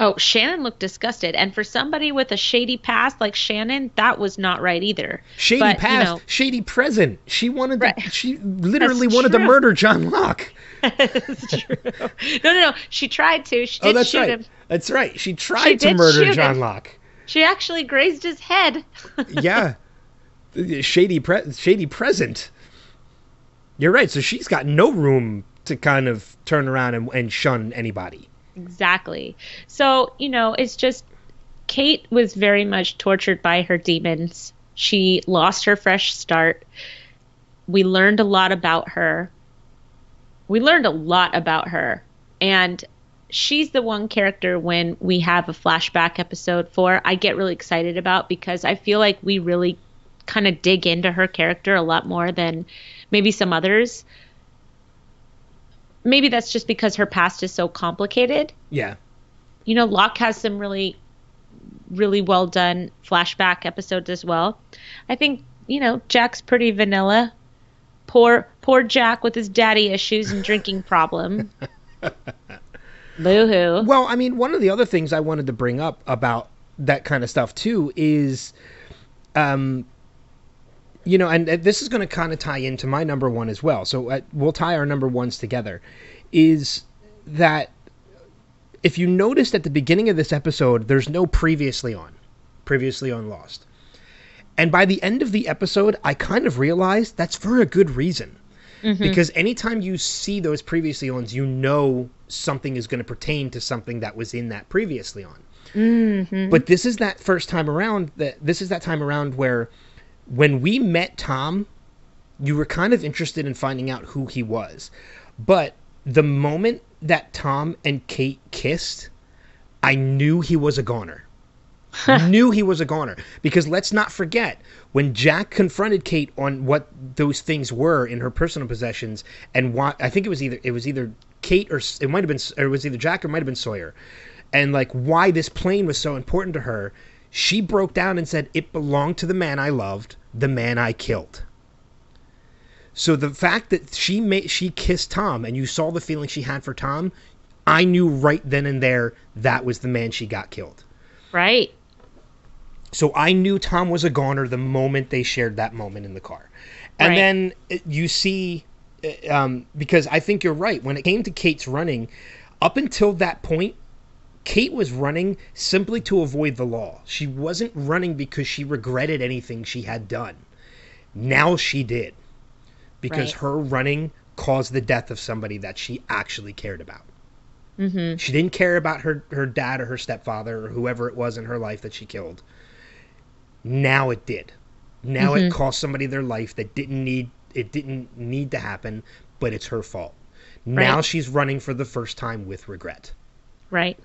Oh, Shannon looked disgusted. And for somebody with a shady past like Shannon, that was not right either. Shady But, you past, know- shady present. She wanted. To, Right. She literally That's wanted to murder John Locke. [laughs] That's true. No, no, no. She tried to. She oh, did Oh, that's shoot right. him. That's right. She tried She to murder John him. Locke. She actually grazed his head. [laughs] yeah. Shady pre- shady present. You're right. So she's got no room to kind of turn around and, and shun anybody. Exactly. So, you know, it's just Kate was very much tortured by her demons. She lost her fresh start. We learned a lot about her. We learned a lot about her. And she's the one character when we have a flashback episode for, I get really excited about because I feel like we really kind of dig into her character a lot more than maybe some others. Maybe that's just because her past is so complicated Yeah. you know, Locke has some really, really well done flashback episodes as well. I think you know Jack's pretty vanilla. Poor, poor Jack with his daddy issues and drinking [laughs] problem. [laughs] Boo hoo. Well, I mean, one of the other things I wanted to bring up about that kind of stuff too is, um, you know, and uh, this is going to kind of tie into my number one as well. So uh, we'll tie our number ones together. Is that if you noticed at the beginning of this episode, there's no previously on, previously on Lost. And by the end of the episode, I kind of realized that's for a good reason. Because anytime you see those previously ons, you know something is going to pertain to something that was in that previously on. But this is that first time around that this is that time around where when we met Tom, you were kind of interested in finding out who he was. But the moment that Tom and Kate kissed, I knew he was a goner. [laughs] knew he was a goner because let's not forget when Jack confronted Kate on what those things were in her personal possessions and why I think it was either it was either Kate or it might have been or it was either Jack or it might have been Sawyer and like why this plane was so important to her she broke down and said it belonged to the man I loved the man I killed so the fact that she made she kissed Tom and you saw the feeling she had for Tom I knew right then and there that was the man she got killed Right. so I knew Tom was a goner the moment they shared that moment in the car. And Right. then uh, you see, uh, um, because I think you're right. When it came to Kate's running, up until that point, Kate was running simply to avoid the law. She wasn't running because she regretted anything she had done. Now she did. Because Right. her running caused the death of somebody that she actually cared about. Mm-hmm. She didn't care about her, her dad or her stepfather or whoever it was in her life that she killed. Now it did. Now it cost somebody their life that didn't need it didn't need to happen, but it's her fault. Now Right. she's running for the first time with regret. Right.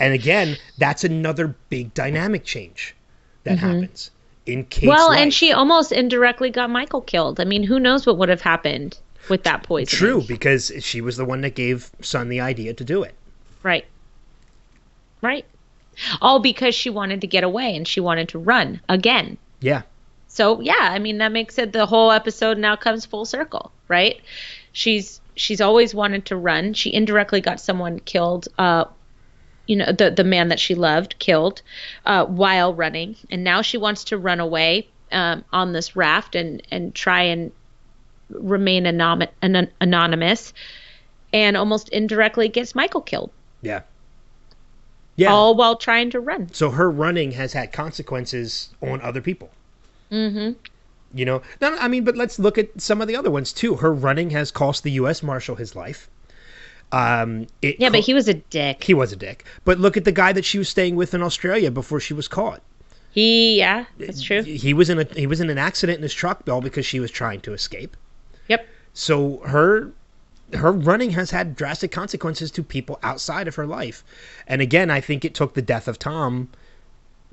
And again, that's another big dynamic change that happens in Kate's well, life. and she almost indirectly got Michael killed. I mean, who knows what would have happened with that poison? True, because she was the one that gave Sun the idea to do it. Right. Right. All because she wanted to get away and she wanted to run again. Yeah. So yeah, I mean that makes it the whole episode now comes full circle, right? She's she's always wanted to run. She indirectly got someone killed, uh, you know, the the man that she loved killed uh, while running, and now she wants to run away um, on this raft and and try and remain anom- anon- anonymous, and almost indirectly gets Michael killed, Yeah. Yeah. all while trying to run. So her running has had consequences on other people. Mm-hmm. You know, no, I mean, but let's look at some of the other ones too. Her running has cost the U.S. Marshal his life. Um, it Yeah, but he was a dick. he was a dick. But look at the guy that she was staying with in Australia before she was caught. He yeah, that's true. He was in a he was in an accident in his truck, Bill, because she was trying to escape. Yep. So her her running has had drastic consequences to people outside of her life. And again, I think it took the death of Tom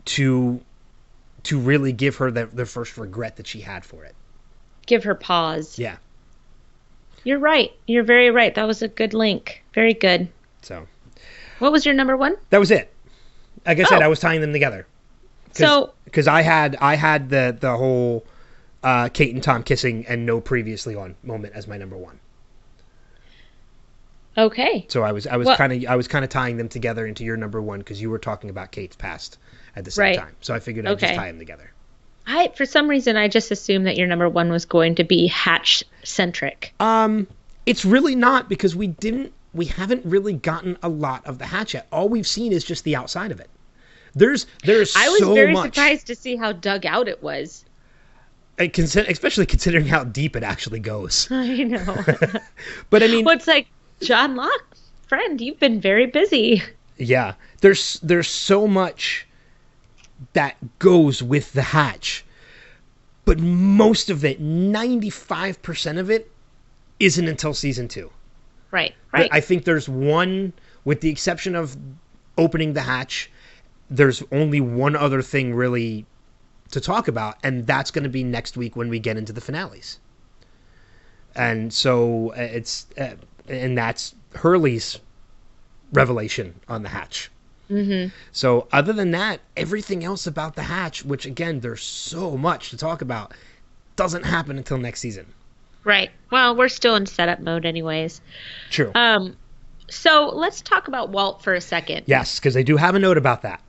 to to really give her the, the first regret that she had for it. Give her pause. Yeah. You're right. You're very right. That was a good link. Very good. So What was your number one? that was it. Like I said, Oh. I was tying them together. So because I had I had the the whole uh, Kate and Tom kissing and no previously on moment as my number one. okay. So I was I was Well- kind of I was kind of tying them together into your number one because you were talking about Kate's past at the same Right. time. So I figured I'd just tie them together. I for some reason I just assumed that your number one was going to be Hatch centric. Um, it's really not because we didn't we haven't really gotten a lot of the hatch yet. All we've seen is just the outside of it. There's there's I was so very much, surprised to see how dug out it was. consi- especially considering how deep it actually goes. [laughs] I know. [laughs] But I mean, well, it's like John Locke, friend, you've been very busy. Yeah, there's there's so much that goes with the hatch, but most of it, ninety five percent of it, isn't until season two. Right. Right. I think there's one, with the exception of opening the hatch, there's only one other thing really to talk about, and that's going to be next week when we get into the finales. And so uh, it's, uh, and that's Hurley's revelation on the hatch. Mm-hmm. So other than that, everything else about the hatch, which again, there's so much to talk about, doesn't happen until next season. right. Well, we're still in setup mode, anyways. True. Um, so let's talk about Walt for a second. yes, because they do have a note about that.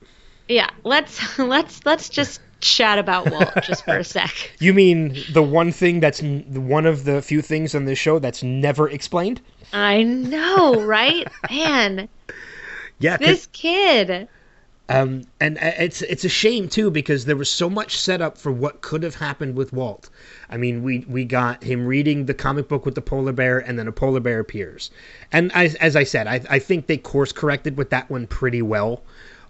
Yeah. Let's [laughs] let's let's just chat about Walt [laughs] just for a sec. You mean the one thing that's n- one of the few things on this show that's never explained? I know, right? Man, Yeah, this kid. um, and uh, it's it's a shame too because there was so much set up for what could have happened with Walt. I mean, we we got him reading the comic book with the polar bear, and then a polar bear appears. And as, as I said, I, I think they course corrected with that one pretty well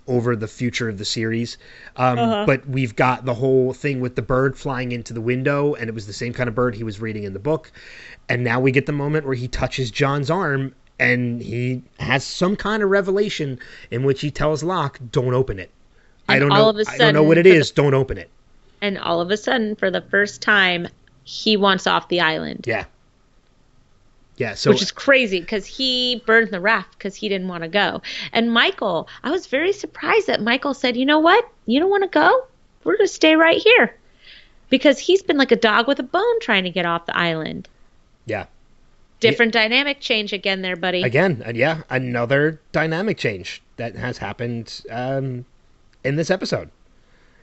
over the future of the series. Um, But we've got the whole thing with the bird flying into the window, and it was the same kind of bird he was reading in the book. And now we get the moment where he touches John's arm, and he has some kind of revelation in which he tells Locke, "Don't open it." I don't know. a I don't know what it is. sudden, is. Don't open it. And all of a sudden, for the first time, he wants off the island. Yeah. Yeah. So which is crazy because he burned the raft because he didn't want to go. And Michael, I was very surprised that Michael said, "You know what? You don't want to go? We're gonna stay right here," because he's been like a dog with a bone trying to get off the island. yeah. Different dynamic change again, there, buddy. Again, and yeah, another dynamic change that has happened um, in this episode.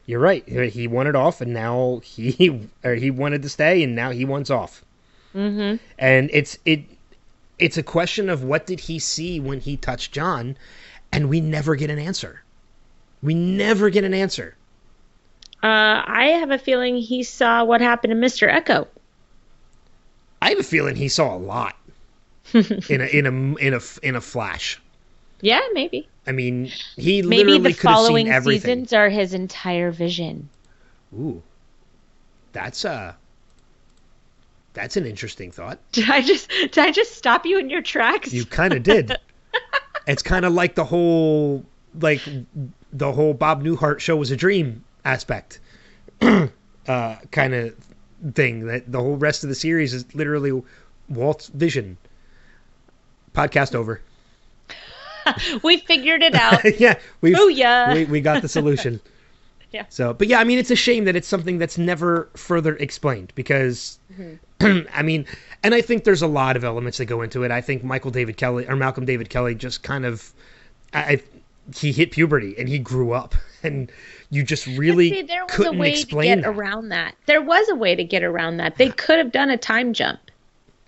You're right. He wanted off, and now he [laughs] or he wanted to stay, and now he wants off. Mm-hmm. And it's it it's a question of what did he see when he touched John, and we never get an answer. We never get an answer. Uh, I have a feeling he saw what happened to Mister Eko. I have a feeling he saw a lot [laughs] in a in a in a in a flash. Yeah, maybe. I mean, he Maybe literally the could have following seen everything. seasons are his entire vision. Ooh, that's uh that's an interesting thought. [laughs] Did I just did I just stop you in your tracks? You kind of did. [laughs] it's kind of like the whole like the whole Bob Newhart show was a dream aspect, [clears throat] uh, kind of thing. That the whole rest of the series is literally Walt's vision. Podcast over. [laughs] we figured it out. [laughs] yeah, we Booyah. we we got the solution. [laughs] Yeah. So, but yeah, I mean, it's a shame that it's something that's never further explained because, Mm-hmm. [clears throat] I mean, and I think there's a lot of elements that go into it. I think Michael David Kelly or Malcolm David Kelley just kind of, I, I he hit puberty and he grew up, and you just really See, there was couldn't way to get that. around that. There was a way to get around that. They could have done a time jump.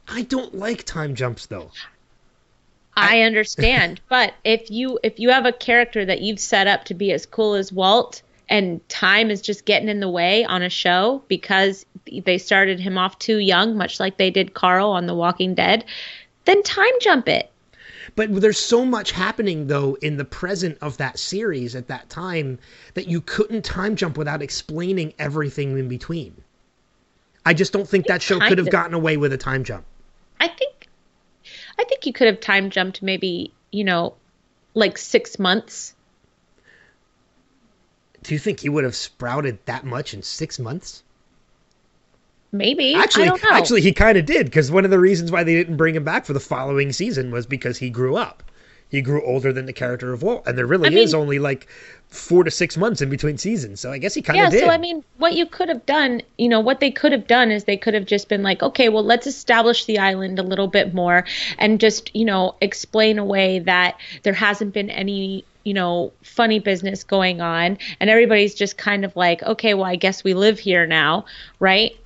I don't like time jumps though. I understand, [laughs] but if you if you have a character that you've set up to be as cool as Walt and time is just getting in the way on a show because they started him off too young, much like they did Carl on The Walking Dead, then time jump it. But there's so much happening though in the present of that series at that time that you couldn't time jump without explaining everything in between. I just don't think that show could have gotten away with a time jump. I think, I think you could have time jumped maybe you know, like six months. Do you think he would have sprouted that much in six months? Maybe. Actually, I don't know. actually, he kind of did because one of the reasons why they didn't bring him back for the following season was because he grew up. He grew older than the character of Walt, and there really I mean- is only like four to six months in between seasons. So I guess he kind yeah, of did. Yeah. So I mean, what you could have done, you know, what they could have done is they could have just been like, okay, well, let's establish the island a little bit more and just, you know, explain away that there hasn't been any, you know, funny business going on. And everybody's just kind of like, okay, well, I guess we live here now, right?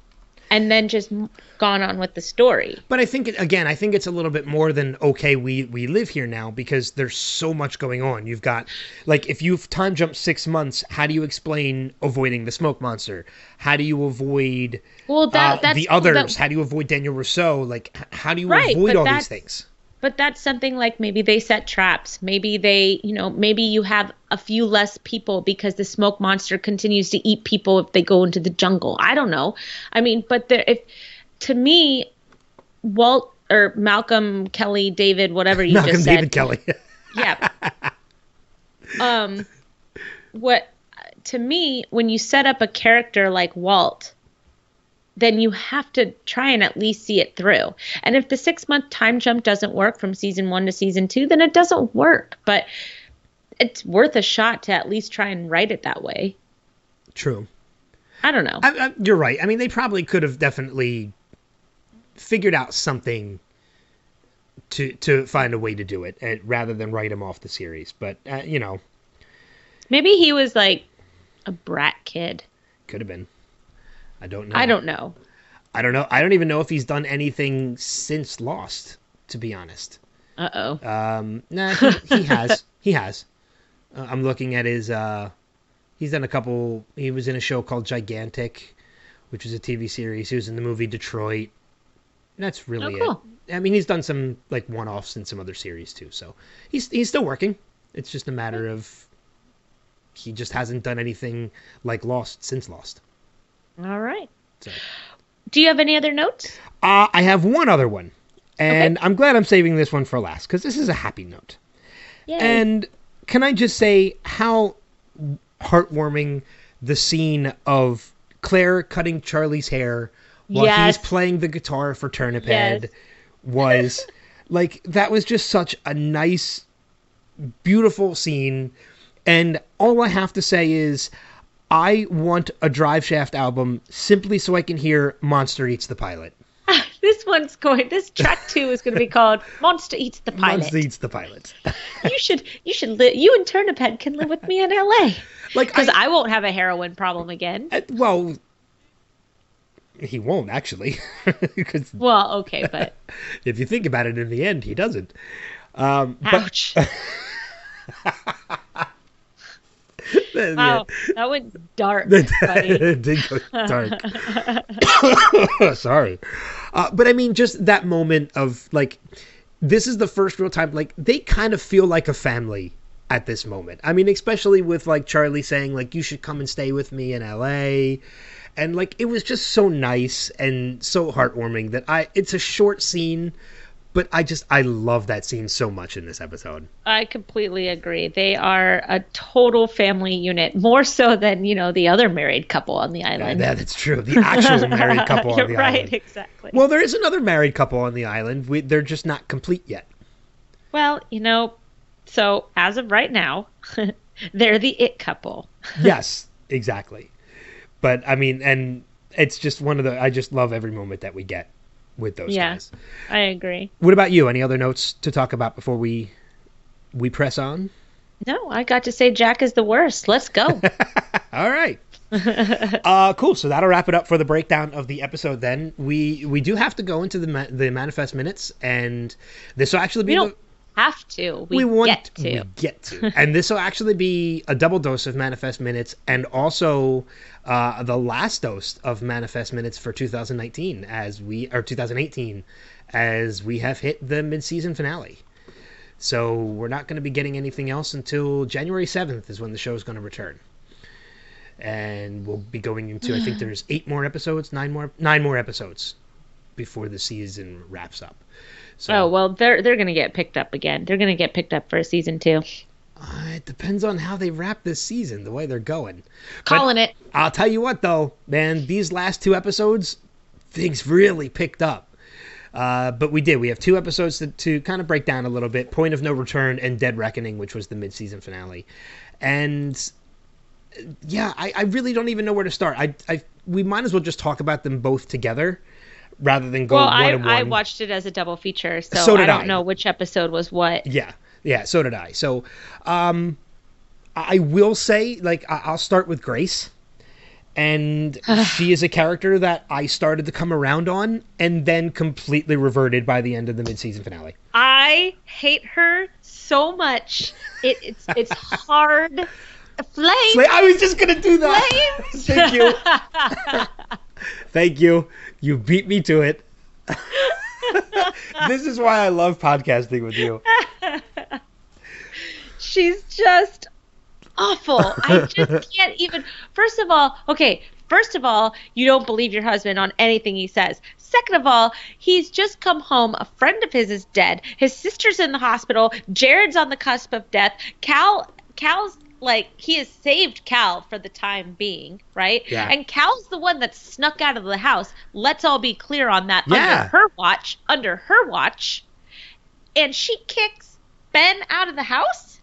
And then just gone on with the story. But I think again, I think it's a little bit more than okay. We we live here now because there's so much going on. You've got like if you've time jumped six months, how do you explain avoiding the smoke monster? How do you avoid Well, that uh, that's the others? that- how do you avoid Danielle Rousseau? Like how do you Right, avoid all these things? But that's something like maybe they set traps. Maybe they you know maybe you have a few less people because the smoke monster continues to eat people if they go into the jungle. I don't know. I mean but there if to me walt or malcolm kelly david whatever you Malcolm just said. David Kelley. [laughs] yeah. Um what to me when you set up a character like walt then you have to try and at least see it through and if the six month time jump doesn't work from season one to season two then it doesn't work but it's worth a shot to at least try and write it that way True. i don't know I, I, you're right. I mean, they probably could have definitely figured out something to to find a way to do it, uh, rather than write him off the series. But uh, you know, maybe he was like a brat kid could have been. I don't know. i don't know I don't know. I don't even know if he's done anything since Lost. To be honest, uh-oh um, nah, he, he [laughs] has. He has. Uh, I'm looking at his. Uh, he's done a couple. He was in a show called Gigantic, which was a TV series. He was in the movie Detroit. That's really Oh, cool. it. I mean, he's done some like one-offs in some other series too. So he's he's still working. It's just a matter of he just hasn't done anything like Lost since Lost. All right So. do you have any other notes Uh, I have one other one, and I'm glad I'm saving this one for last because this is a happy note. Yay. And can I just say how heartwarming the scene of Claire cutting Charlie's hair while Yes. he's playing the guitar for Turnip Yes. Was [laughs] like that was just such a nice beautiful scene and all I have to say is I want a Drive Shaft album simply so I can hear Monster Eats the Pilot. [laughs] this one's going this track two is going to be called monster eats the pilot. Monster Eats the Pilot. [laughs] you should you should li- you and turnip head can live with me in la like because I, I, won't have a heroin problem again. Uh, well he won't actually. [laughs] Because well okay but if you think about it in the end he doesn't. Um but [laughs] yeah, wow that went dark [laughs] it did go dark. [laughs] [coughs] Sorry. Uh, but i mean just that moment of like this is the first real time like they kind of feel like a family at this moment. I mean especially with like charlie saying like you should come and stay with me in la and like it was just so nice and so heartwarming that i it's a short scene but i just i love that scene so much in this episode i completely agree they are a total family unit more so than you know the other married couple on the island. yeah, that's true the [laughs] actual married [laughs] couple on the right island exactly Well, there is another married couple on the island. We, they're just not complete yet. well you know so as of right now [laughs] they're the it couple Yes, exactly. But I mean, and it's just one of the. I just love every moment that we get with those Yeah. guys. i agree What about you? Any other notes to talk about before we we press on? no i got to say jack is the worst let's go [laughs] All right. [laughs] uh, cool. So that'll wrap it up for the breakdown of the episode. Then we we do have to go into the ma- the manifest minutes, and this will actually be we don't have to we, we want get to we get to and this will actually be a double dose of manifest minutes and also uh, the last dose of manifest minutes for 2019 as we or 2018 as we have hit the mid-season finale so we're not going to be getting anything else until january 7th is when the show is going to return and we'll be going into i think [sighs] there's eight more episodes nine more nine more episodes before the season wraps up. So Oh well, they're they're gonna get picked up again. They're gonna get picked up for a season two. Uh, it depends on how they wrap this season, the way they're going. Calling it. I'll tell you what, though, man, these last two episodes, things really picked up. Uh, but we did. We have two episodes to, to kind of break down a little bit Point of No Return and Dead Reckoning, which was the mid season finale. And yeah, I, I really don't even know where to start. I, I We might as well just talk about them both together rather than go Well, one I one. I watched it as a double feature, so, So I don't I. know which episode was what. Yeah, yeah, so did I. So, um, I will say, like, I'll start with Grace, and [sighs] she is a character that I started to come around on, and then completely reverted by the end of the mid-season finale. I hate her so much. It, it's it's hard. Flame. Like, I was just gonna do that. Flames. [laughs] Thank you, [laughs] thank you. You beat me to it. [laughs] this is why I love podcasting with you. She's just awful. I just [laughs] can't even. First of all, okay. First of all, you don't believe your husband on anything he says. Second of all, he's just come home. A friend of his is dead. His sister's in the hospital. Jared's on the cusp of death. Cal, Cal's like he has saved Cal for the time being, right? Yeah. And Cal's the one that snuck out of the house. Let's all be clear on that. Yeah. Under her watch. Under her watch. And she kicks Ben out of the house.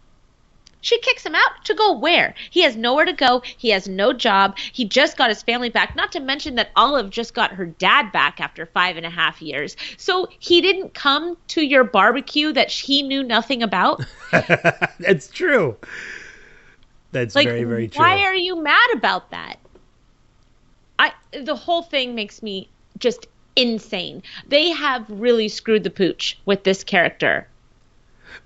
She kicks him out to go where? He has nowhere to go. He has no job. He just got his family back. Not to mention that Olive just got her dad back after five and a half years. So he didn't come to your barbecue that he knew nothing about. [laughs] That's true. That's Like, very, very true. why are you mad about that? I the whole thing makes me just insane. They have really screwed the pooch with this character.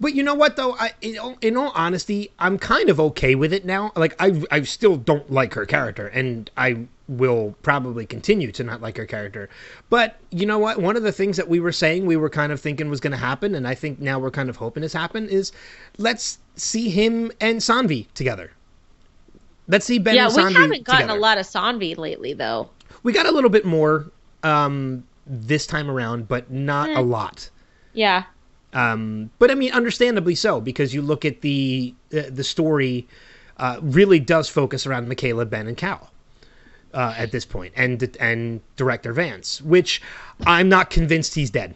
But you know what though? I in all, in all honesty, I'm kind of okay with it now. Like I I still don't like her character and I will probably continue to not like her character. But you know what? One of the things that we were saying we were kind of thinking was going to happen and I think now we're kind of hoping has happened is let's see him and Saanvi together. Let's see Ben yeah, we Saanvi haven't gotten together. a lot of Saanvi lately though. We got a little bit more um this time around, but not a lot. Yeah. Um, but I mean, understandably so, because you look at the uh, the story uh, really does focus around Michaela, Ben, and Cal uh, at this point, and and director Vance, which I'm not convinced he's dead.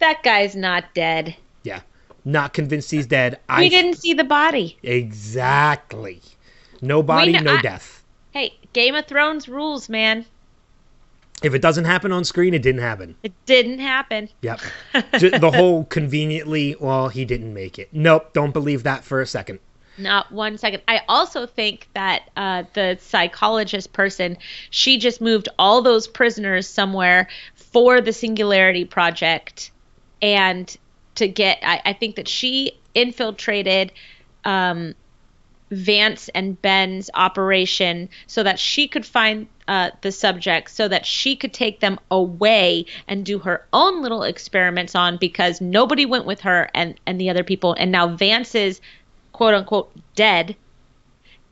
That guy's not dead. Yeah, not convinced he's dead. We I didn't see the body. exactly. No body, no I- death. Hey, Game of Thrones rules, man. If it doesn't happen on screen, it didn't happen. It didn't happen. Yep. [laughs] The whole conveniently, well, he didn't make it. Nope, don't believe that for a second. Not one second. I also think that uh, the psychologist person, she just moved all those prisoners somewhere for the Singularity Project, and to get. I, I think that she infiltrated um, Vance and Ben's operation so that she could find uh, the subjects, so that she could take them away and do her own little experiments on because nobody went with her and and the other people, and now Vance is quote unquote dead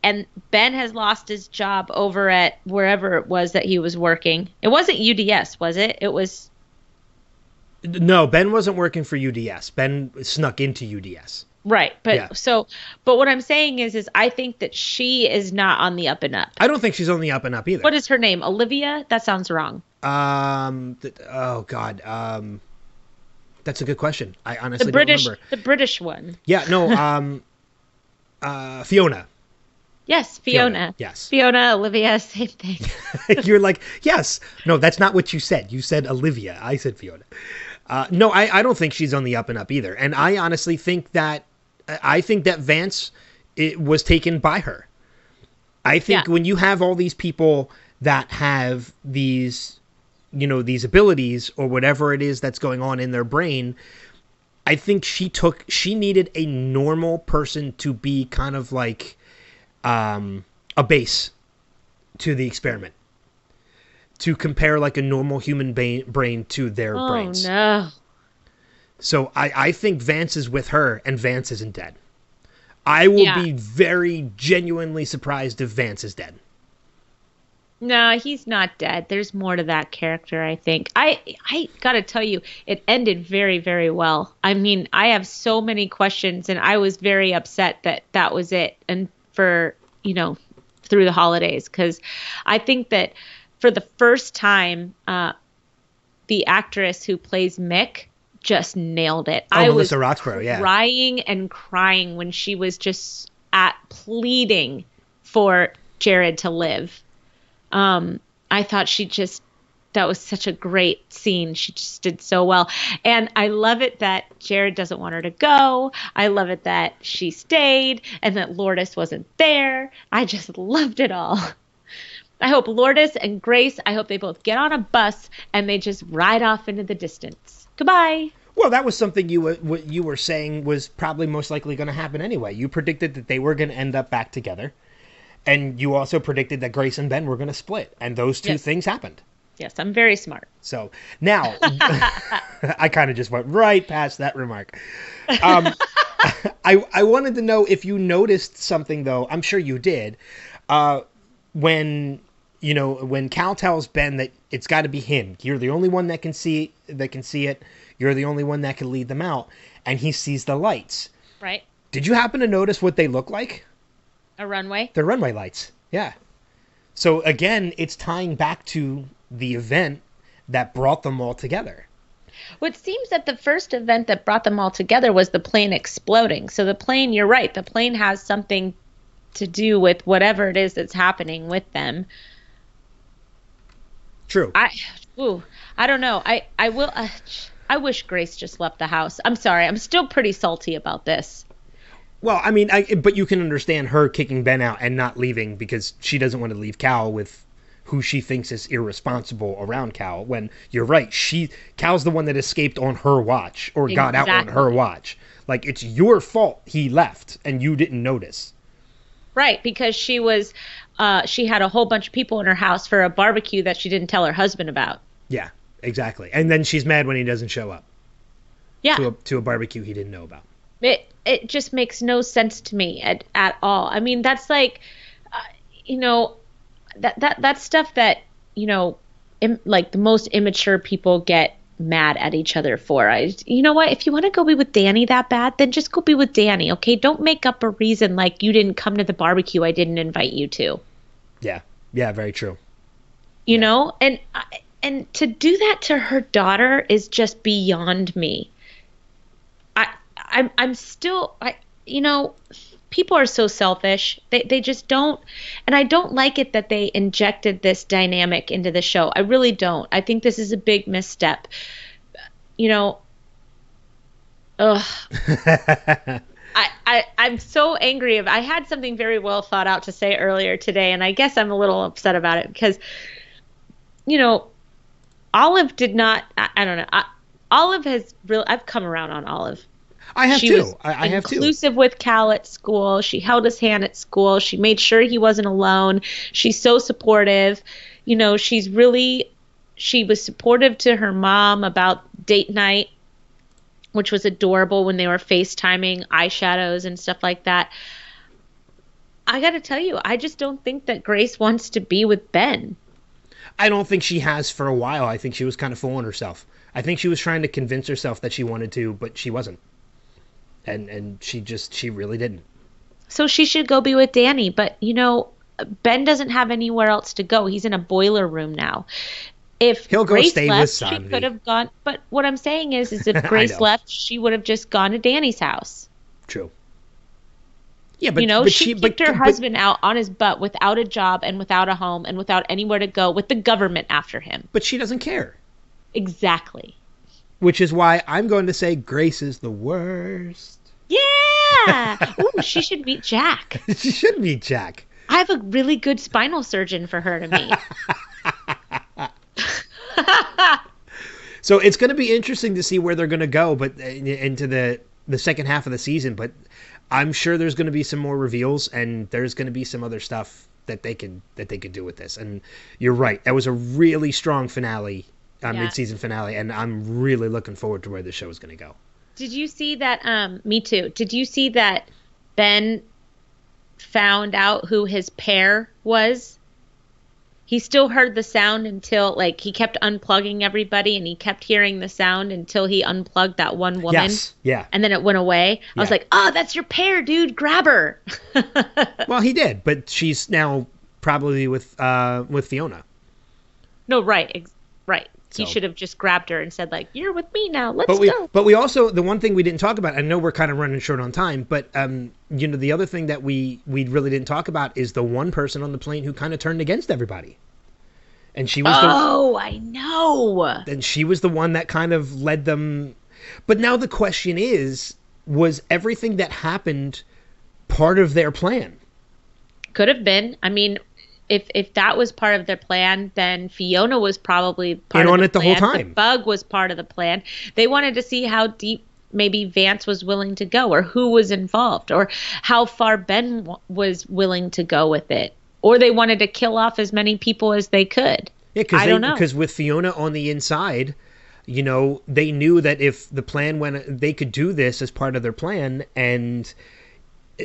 and Ben has lost his job over at wherever it was that he was working. It wasn't UDS, was it? It was No, Ben wasn't working for UDS. Ben snuck into UDS. right. But Yeah. so but what I'm saying is is I think that she is not on the up and up. I don't think she's on the up and up either. What is her name? Olivia? That sounds wrong. Um. th- oh God. Um. That's a good question. I honestly The British don't remember. the British one. Yeah. No. [laughs] Um. uh. Fiona. Yes, Fiona. Yes. Fiona, Olivia, same thing. [laughs] You're like yes. No, that's not what you said. You said Olivia. I said Fiona. Uh, no, I, I don't think she's on the up and up either. And I honestly think that I think that Vance it was taken by her. I think Yeah. when you have all these people that have these you know these abilities or whatever it is that's going on in their brain i think she took she needed a normal person to be kind of like um a base to the experiment to compare like a normal human ba- brain to their oh brains no. So I, I think Vance is with her and Vance isn't dead. I will Yeah. be very genuinely surprised if Vance is dead. No, he's not dead. There's more to that character, I think. I I got to tell you, it ended very very well. I mean, I have so many questions and I was very upset that that was it and for, you know, through the holidays cuz I think that for the first time uh the actress who plays Mick just nailed it. Oh, I Melissa was Roxburgh, yeah. crying and crying when she was just at pleading for Jared to live. Um, I thought she just that was such a great scene. She just did so well. And I love it that Jared doesn't want her to go. I love it that she stayed and that Lourdes wasn't there. I just loved it all. I hope Lourdes and Grace, I hope they both get on a bus and they just ride off into the distance. Goodbye. Well, that was something you were, what you were saying was probably most likely going to happen anyway. You predicted that they were going to end up back together, and you also predicted that Grace and Ben were going to split, and those two Yes. things happened. Yes, I'm very smart. So now, [laughs] [laughs] I kind of just went right past that remark. Um, [laughs] I I wanted to know if you noticed something though. I'm sure you did. Uh, when you know when Cal tells Ben that it's got to be him. You're the only one that can see that can see it. You're the only one that can lead them out, and he sees the lights. Right? Did you happen to notice what they look like? A runway. They're runway lights. Yeah. So again, it's tying back to the event that brought them all together. Well, it seems that the first event that brought them all together was the plane exploding. So the plane, you're right, the plane has something to do with whatever it is that's happening with them. True. I, ooh, I don't know. I, I will. Uh, I wish Grace just left the house. I'm sorry. I'm still pretty salty about this. Well, I mean, I, but you can understand her kicking Ben out and not leaving because she doesn't want to leave Cal with who she thinks is irresponsible around Cal. When you're right, she Cal's the one that escaped on her watch or got out on her watch. Like it's your fault he left and you didn't notice. Right, because she was, uh, she had a whole bunch of people in her house for a barbecue that she didn't tell her husband about. Yeah, exactly. And then she's mad when he doesn't show up. Yeah, to a, to a barbecue he didn't know about. it it just makes no sense to me at, at all. I mean that's like uh, you know that that that's stuff that you know Im, like the most immature people get mad at each other for. I you know what? If you want to go be with danny that bad then just go be with danny okay? Don't make up a reason like you didn't come to the barbecue i didn't invite you to Yeah, yeah, very true. you know? And and to do that to her daughter is just beyond me. I i'm i'm still i you know people are so selfish. They they just don't and i don't like it that they injected this dynamic into the show. I really don't. I think this is a big misstep. You know? Ugh [laughs] I, I I'm so angry. Of, I had something very well thought out to say earlier today, and I guess I'm a little upset about it because, you know, Olive did not. I, I don't know. I, Olive has real. I've come around on Olive. I have she too. was I, I have too. inclusive with Cal at school. She held his hand at school. She made sure he wasn't alone. She's so supportive. You know, she's really she was supportive to her mom about date night, which was adorable when they were FaceTiming eyeshadows and stuff like that. I got to tell you, I just don't think that Grace wants to be with Ben. I don't think she has for a while. I think she was kind of fooling herself. I think she was trying to convince herself that she wanted to, but she wasn't. And and she just she really didn't. So she should go be with Danny. But, you know, Ben doesn't have anywhere else to go. He's in a boiler room now. If He'll go Grace stay with left, she could have gone. But what I'm saying is, is [laughs] if Grace left, she would have just gone to Danny's house. True. Yeah, but you know, but she, but- kicked her but- husband out on his butt without a job and without a home and without anywhere to go, with the government after him. but she doesn't care. Exactly. Which is why I'm going to say Grace is the worst. Yeah. [laughs] Ooh, she should meet Jack. [laughs] she should meet Jack. I have a really good spinal surgeon for her to meet. [laughs] So it's going to be interesting to see where they're going to go, but uh, into the the second half of the season. But I'm sure there's going to be some more reveals, and there's going to be some other stuff that they could that they could do with this. And you're right, that was a really strong finale, uh, Yeah. mid-season finale, and I'm really looking forward to where the show is going to go. Did you see that? Um, me too. Did you see that Ben found out who his pair was? He still heard the sound until like he kept unplugging everybody and he kept hearing the sound until he unplugged that one woman Yes. Yeah. and then it went away. I was like, "Oh, that's your pair, dude. Grab her." [laughs] Well, he did, but she's now probably with uh with Fiona. no, right. Ex- right. He should have just grabbed her and said like, "You're with me now. Let's But we go." but we also the one thing we didn't talk about. I know we're kind of running short on time, but um you know the other thing that we we really didn't talk about is the one person on the plane who kind of turned against everybody. And she was the Oh, I know. and she was the one that kind of led them but now the question is was everything that happened part of their plan Could have been. I mean, if if that was part of their plan, then Fiona was probably part In of on the it the whole plan. time. The bug was part of the plan. They wanted to see how deep maybe Vance was willing to go, or who was involved, or how far Ben w- was willing to go with it, or they wanted to kill off as many people as they could. yeah because I don't know. because with fiona on the inside you know they knew that if the plan went they could do this as part of their plan and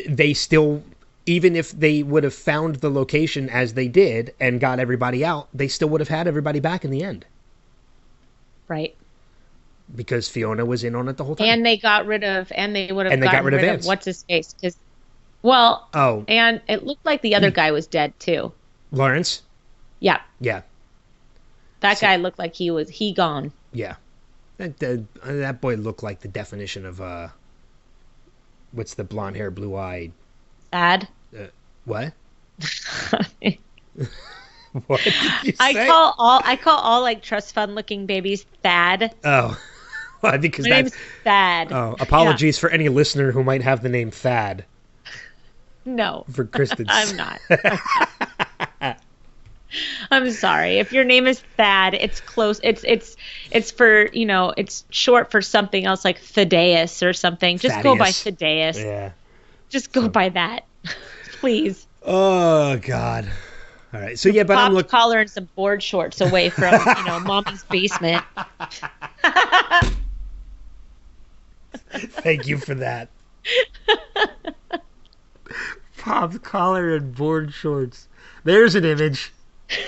they still even if they would have found the location as they did and got everybody out they still would have had everybody back in the end Right. because fiona was in on it the whole time And they got rid of, and they would have And they got rid of rid, of what's his face. Because, well, oh and it looked like the other guy was dead too. lawrence Yeah, yeah that So- guy looked like he was he gone. Yeah, that that, that boy looked like the definition of uh, what's the blonde hair, blue eyed? Sad. What? [laughs] What did you I call all I call all like trust fund looking babies Thad. Oh, [laughs] well, because My that's name's Thad. oh, apologies for any listener who might have the name Thad No, for Kristen's. [laughs] I'm not. I'm sorry. If your name is Thad, it's close. It's it's it's for you know it's short for something else like Thaddeus or something. Just go by Thaddeus. Thaddeus. Yeah. Just go by that, please. Oh God. All right. So yeah, but I'm Popped look. collar and some board shorts away from you know [laughs] mommy's basement. Thank you for that. [laughs] Popped collar and board shorts. There's an image. [laughs]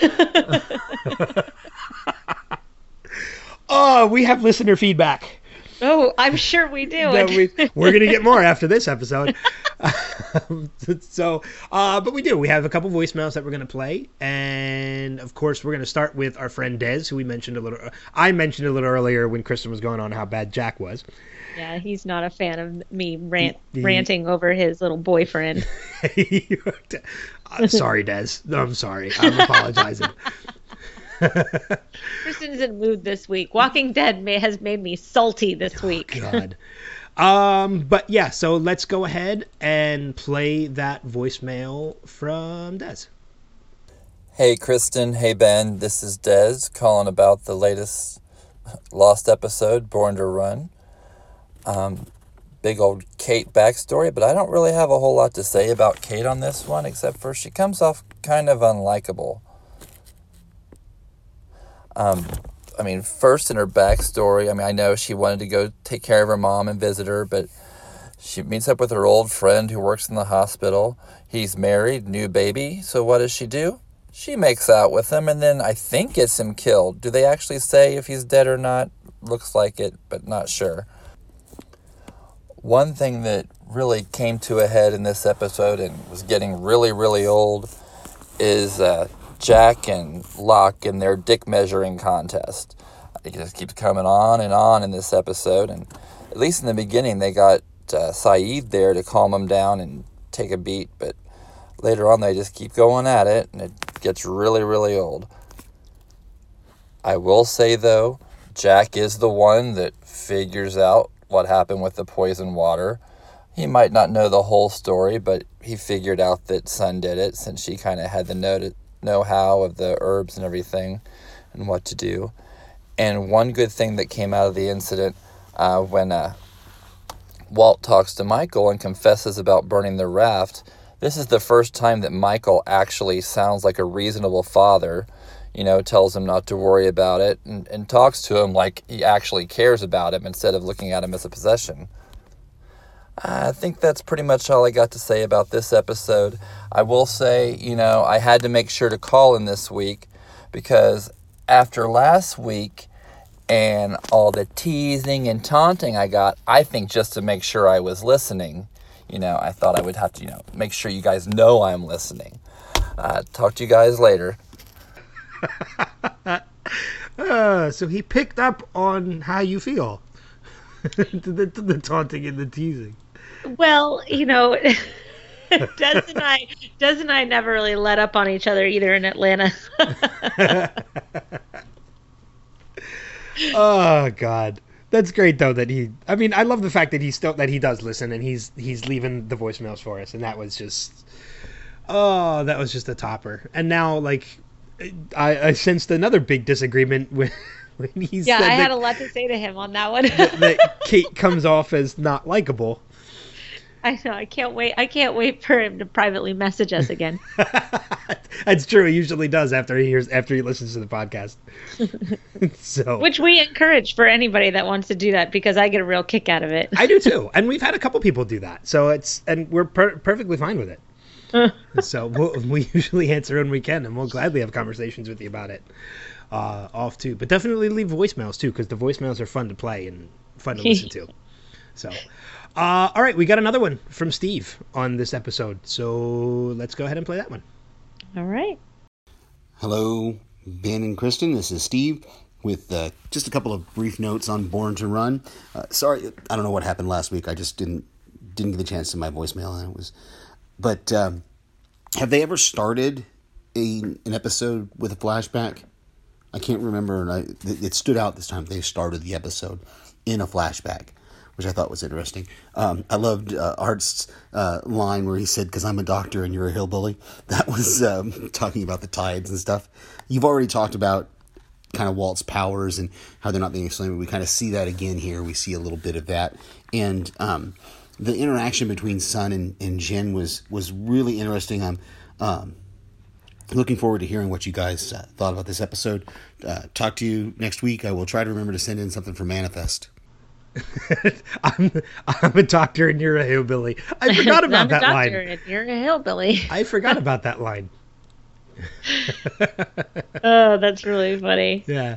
oh, we have listener feedback. Oh, I'm sure we do. that we, [laughs] we're going to get more after this episode. [laughs] so, uh, but we do. We have a couple voicemails that we're going to play, and of course, we're going to start with our friend Des, who we mentioned a little. I mentioned a little earlier when Kristen was going on how bad Jack was. Yeah, he's not a fan of me rant, The- ranting over his little boyfriend. [laughs] I'm sorry, Des. No, I'm sorry. I'm apologizing. [laughs] Kristen's in mood this week. Walking Dead may, has made me salty this week. Oh, God. Um, but yeah, so let's go ahead and play that voicemail from Des. Hey Kristen, hey Ben, this is Des calling about the latest Lost episode, Born to Run. Um, big old Kate backstory, but I don't really have a whole lot to say about Kate on this one, except for she comes off kind of unlikable. Um, I mean, first in her backstory, I mean, I know she wanted to go take care of her mom and visit her, but she meets up with her old friend who works in the hospital. He's married, new baby, so what does she do? She makes out with him and then I think gets him killed. Do they actually say if he's dead or not? Looks like it, but not sure. One thing that really came to a head in this episode and was getting really, really old is uh, Jack and Locke in their dick measuring contest. It just keeps coming on and on in this episode, and at least in the beginning, they got uh, Sayid there to calm them down and take a beat, but later on, they just keep going at it, and it gets really, really old. I will say, though, Jack is the one that figures out what happened with the poison water. He might not know the whole story, but he figured out that Sun did it since she kind of had the know know how of the herbs and everything and what to do. And one good thing that came out of the incident uh, when uh, Walt talks to Michael and confesses about burning the raft, this is the first time that Michael actually sounds like a reasonable father. You know, tells him not to worry about it and, and talks to him like he actually cares about him instead of looking at him as a possession. I think that's pretty much all I got to say about this episode. I will say, you know, I had to make sure to call in this week because after last week and all the teasing and taunting I got, I think just to make sure I was listening, you know, I thought I would have to, you know, make sure you guys know I'm listening. Uh, talk to you guys later. [laughs] Uh, so he picked up on how you feel. [laughs] the, the, the taunting and the teasing. Well, you know, [laughs] Des and I, Des and I never really let up on each other either in Atlanta. [laughs] oh God, that's great though that he. I mean, I love the fact that he still that he does listen and he's he's leaving the voicemails for us, and that was just. Oh, that was just a topper. And now, like, I, I sensed another big disagreement [laughs] when when he yeah, I that, had a lot to say to him on that one. that Kate comes off as not likable. I know. I can't wait. I can't wait for him to privately message us again. [laughs] That's true. He usually does after he hears after he listens to the podcast. [laughs] so Which we encourage for anybody that wants to do that because I get a real kick out of it. I do too, and we've had a couple people do that. So it's and we're per- perfectly fine with it. [laughs] so we'll, we usually answer when we can, and we'll gladly have conversations with you about it uh, off too. But definitely leave voicemails too, because the voicemails are fun to play and fun to listen to. So, uh, all right, we got another one from Steve on this episode. So let's go ahead and play that one. All right. Hello, Ben and Kristen. This is Steve with uh, just a couple of brief notes on Born to Run. Uh, sorry, I don't know what happened last week. I just didn't didn't get the chance to my voicemail, and it was. But um, have they ever started a an episode with a flashback? I can't remember, and I it it stood out this time. They started the episode in a flashback, which I thought was interesting. Um, I loved uh, Arzt's uh, line where he said, "Because I'm a doctor and you're a hillbilly." [laughs] That was um, talking about the tides and stuff. You've already talked about kind of Walt's powers and how they're not being explained. But we kind of see that again here. We see a little bit of that, and um, the interaction between Sun and, and Jin was was really interesting. I'm um, looking forward to hearing what you guys uh, thought about this episode. Uh, talk to you next week. I will try to remember to send in something for Manifest. [laughs] I'm I'm a doctor and you're a hillbilly. I forgot [laughs] about I'm a that doctor line. and you're a hillbilly. [laughs] I forgot about that line. oh, that's really funny. Yeah.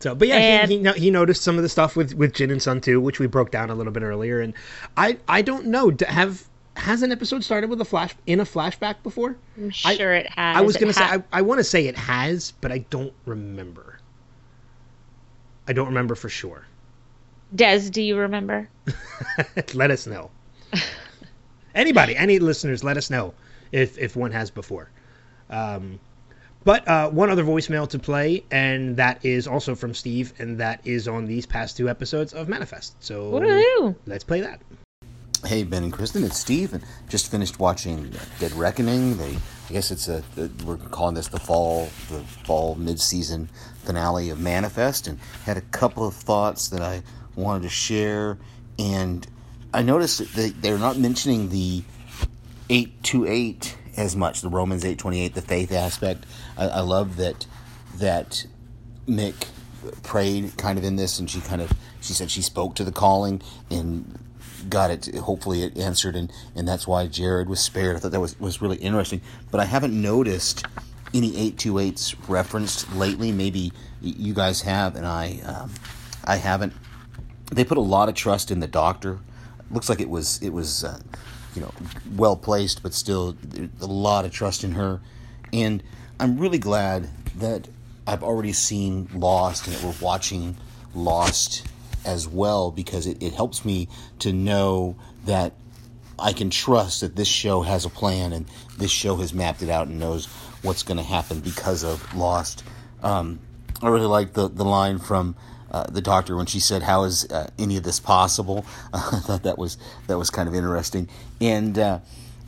So, but yeah, And- he, he he noticed some of the stuff with with Jin and Sun too, which we broke down a little bit earlier. And I I don't know have has an episode started with a flash in a flashback before? I'm I- sure it has. I was It gonna say I, I want to say it has, but I don't remember. I don't remember for sure. Des, do you remember? [laughs] let us know. Anybody, [laughs] any listeners, let us know if if one has before. Um, but uh, one other voicemail to play, and that is also from Steve, and that is on these past two episodes of Manifest. So Woohoo! let's play that. Hey, Ben and Kristen, it's Steve, and just finished watching Dead Reckoning. They, I guess it's a, the- we're calling this the fall, the fall mid-season finale of Manifest, and had a couple of thoughts that I wanted to share. And I noticed that they, they're not mentioning the eight two eight as much, the Romans eight twenty eight, the faith aspect. I, I love that that Mick prayed kind of in this, and she kind of she said she spoke to the calling and got it. Hopefully, it answered, and and that's why Jared was spared. I thought that was was really interesting. But I haven't noticed any eight two eights referenced lately. Maybe you guys have, and I um, I haven't. They put a lot of trust in the doctor. Looks like it was it was. Uh, you know, well placed, but still a lot of trust in her. And I'm really glad that I've already seen Lost and that we're watching Lost as well because it, it helps me to know that I can trust that this show has a plan and this show has mapped it out and knows what's going to happen because of Lost. Um, I really like the, the line from uh, the doctor when she said, "How is uh, any of this possible?" [laughs] I thought that was that was kind of interesting, and uh,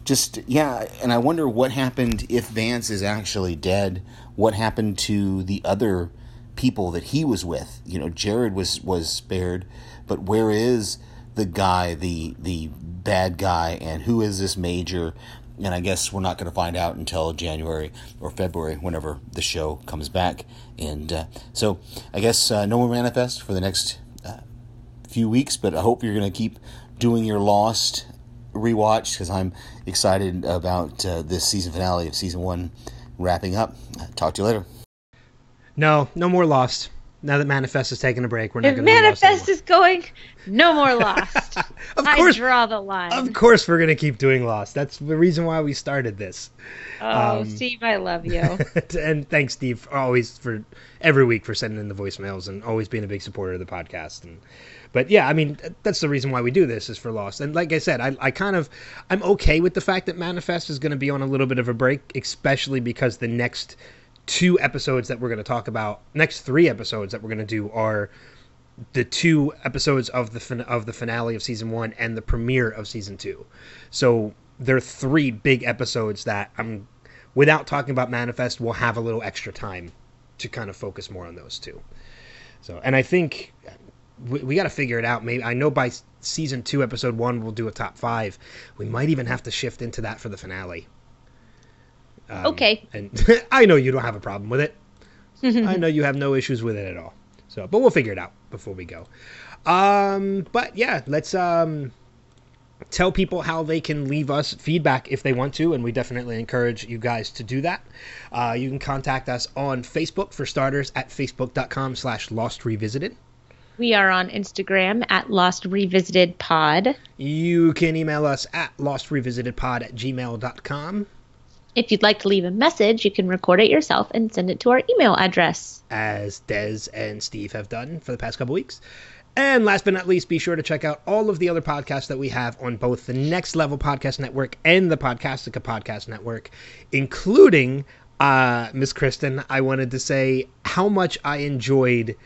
just yeah. And I wonder what happened if Vance is actually dead. What happened to the other people that he was with? You know, Jared was was spared, but where is the guy, the the bad guy, and who is this major? And I guess we're not going to find out until January or February, whenever the show comes back. And uh, so I guess uh, no more manifest for the next uh, few weeks, but I hope you're going to keep doing your Lost rewatch because I'm excited about uh, this season finale of season one wrapping up. Talk to you later. No, no more Lost. Now that Manifest is taking a break, we're not going to be Lost Manifest is going, no more Lost. [laughs] Of I course, draw the line. of course, we're going to keep doing Lost. That's the reason why we started this. oh, um, Steve, I love you. [laughs] and thanks, Steve, always for every week for sending in the voicemails and always being a big supporter of the podcast. And but yeah, I mean that's the reason why we do this is for Lost. And like I said, I, I kind of I'm okay with the fact that Manifest is going to be on a little bit of a break, especially because the next two episodes that we're going to talk about, next three episodes that we're going to do are the two episodes of the fin- of the finale of season one and the premiere of season two. So there are three big episodes that I'm, without talking about Manifest, we'll have a little extra time to kind of focus more on those two. So, and I think we, we got to figure it out. Maybe I know by season two, episode one, we'll do a top five. We might even have to shift into that for the finale. Um, Okay. And [laughs] I know you don't have a problem with it. [laughs] I know you have no issues with it at all. So, but we'll figure it out before we go. Um, but yeah, let's um tell people how they can leave us feedback if they want to, and we definitely encourage you guys to do that. Uh, you can contact us on Facebook for starters at facebook.com slash lost revisited. we are on Instagram at Lost Revisited Pod. You can email us at lostrevisited.pod at gmail.com. If you'd like to leave a message, you can record it yourself and send it to our email address. as Des and Steve have done for the past couple weeks. And last but not least, be sure to check out all of the other podcasts that we have on both the Next Level Podcast Network and the Podcastica Podcast Network, including uh, Miss Kristen. I wanted to say how much I enjoyed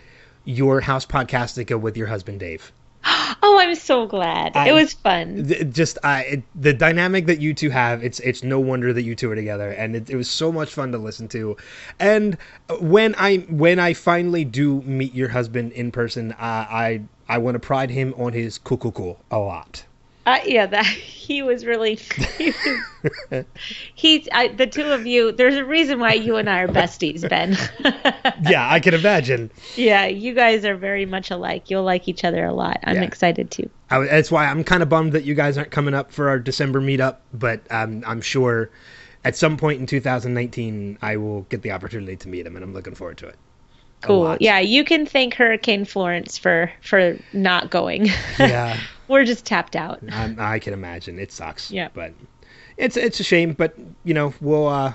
your House Podcastica with your husband Dave. [gasps] Oh, I'm so glad. I- it was fun. Th- just uh, it, the dynamic that you two have it's it's no wonder that you two are together and it, it was so much fun to listen to and when i when i finally do meet your husband in person uh, i i want to pride him on his cool a lot Uh, yeah, that [laughs] he was really. He was, [laughs] [laughs] he's I, the two of you. There's a reason why you and I are besties, Ben. yeah i can imagine yeah, you guys are very much alike. You'll like each other a lot. I'm Yeah. excited too. I, that's why i'm kind of bummed that you guys aren't coming up for our december meetup but um, i'm sure at some point in 2019 i will get the opportunity to meet him and i'm looking forward to it Cool. Yeah, you can thank Hurricane Florence for for not going. [laughs] yeah We're just tapped out. I, I can imagine it sucks. Yeah. but it's it's a shame. But you know, we'll uh,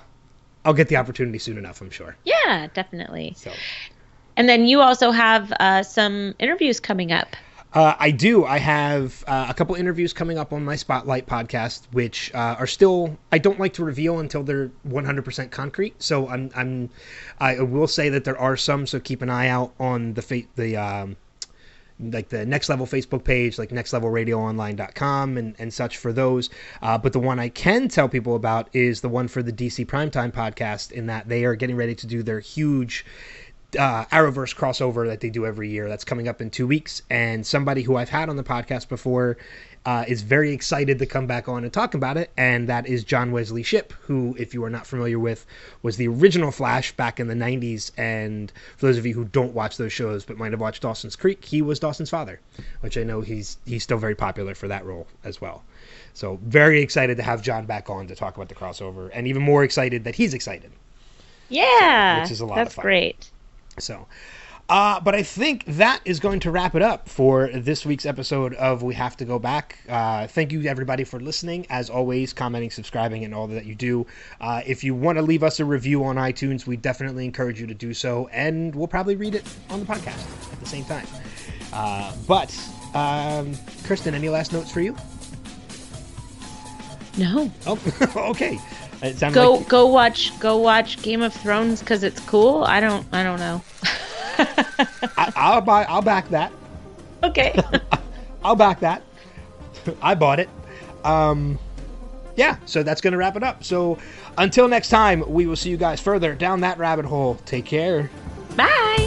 I'll get the opportunity soon enough. I'm sure. Yeah, definitely. So And then you also have uh, some interviews coming up. Uh, I do. I have uh, a couple interviews coming up on my Spotlight podcast, which uh, are still I don't like to reveal until they're 100% concrete. So I'm I'm I will say that there are some. So keep an eye out on the fa- the. Um, like the next level facebook page like nextlevelradioonline.com and, and such for those uh, but the one i can tell people about is the one for the dc primetime podcast in that they are getting ready to do their huge uh, Arrowverse crossover that they do every year. That's coming up in two weeks. And somebody who I've had on the podcast before uh, is very excited to come back on and talk about it. And that is John Wesley Shipp, who, if you are not familiar with, was the original Flash back in the 90s. And for those of you who don't watch those shows but might have watched Dawson's Creek, he was Dawson's father, which I know he's he's still very popular for that role as well. So very excited to have John back on to talk about the crossover, and even more excited that he's excited. Yeah, which is a lot of that's fun. great. So, uh, but I think that is going to wrap it up for this week's episode of We Have to Go Back. Uh, thank you, everybody, for listening. As always, commenting, subscribing, and all that you do. Uh, if you want to leave us a review on iTunes, we definitely encourage you to do so, and we'll probably read it on the podcast at the same time. Uh, but, um, Kristen, any last notes for you? No, Oh, [laughs] okay. It go like go watch go watch Game of Thrones because it's cool. I don't I don't know. I, I'll buy. I'll back that. okay. [laughs] I'll back that. [laughs] I bought it. Um, yeah, so that's going to wrap it up. So until next time, we will see you guys further down that rabbit hole. Take care. Bye.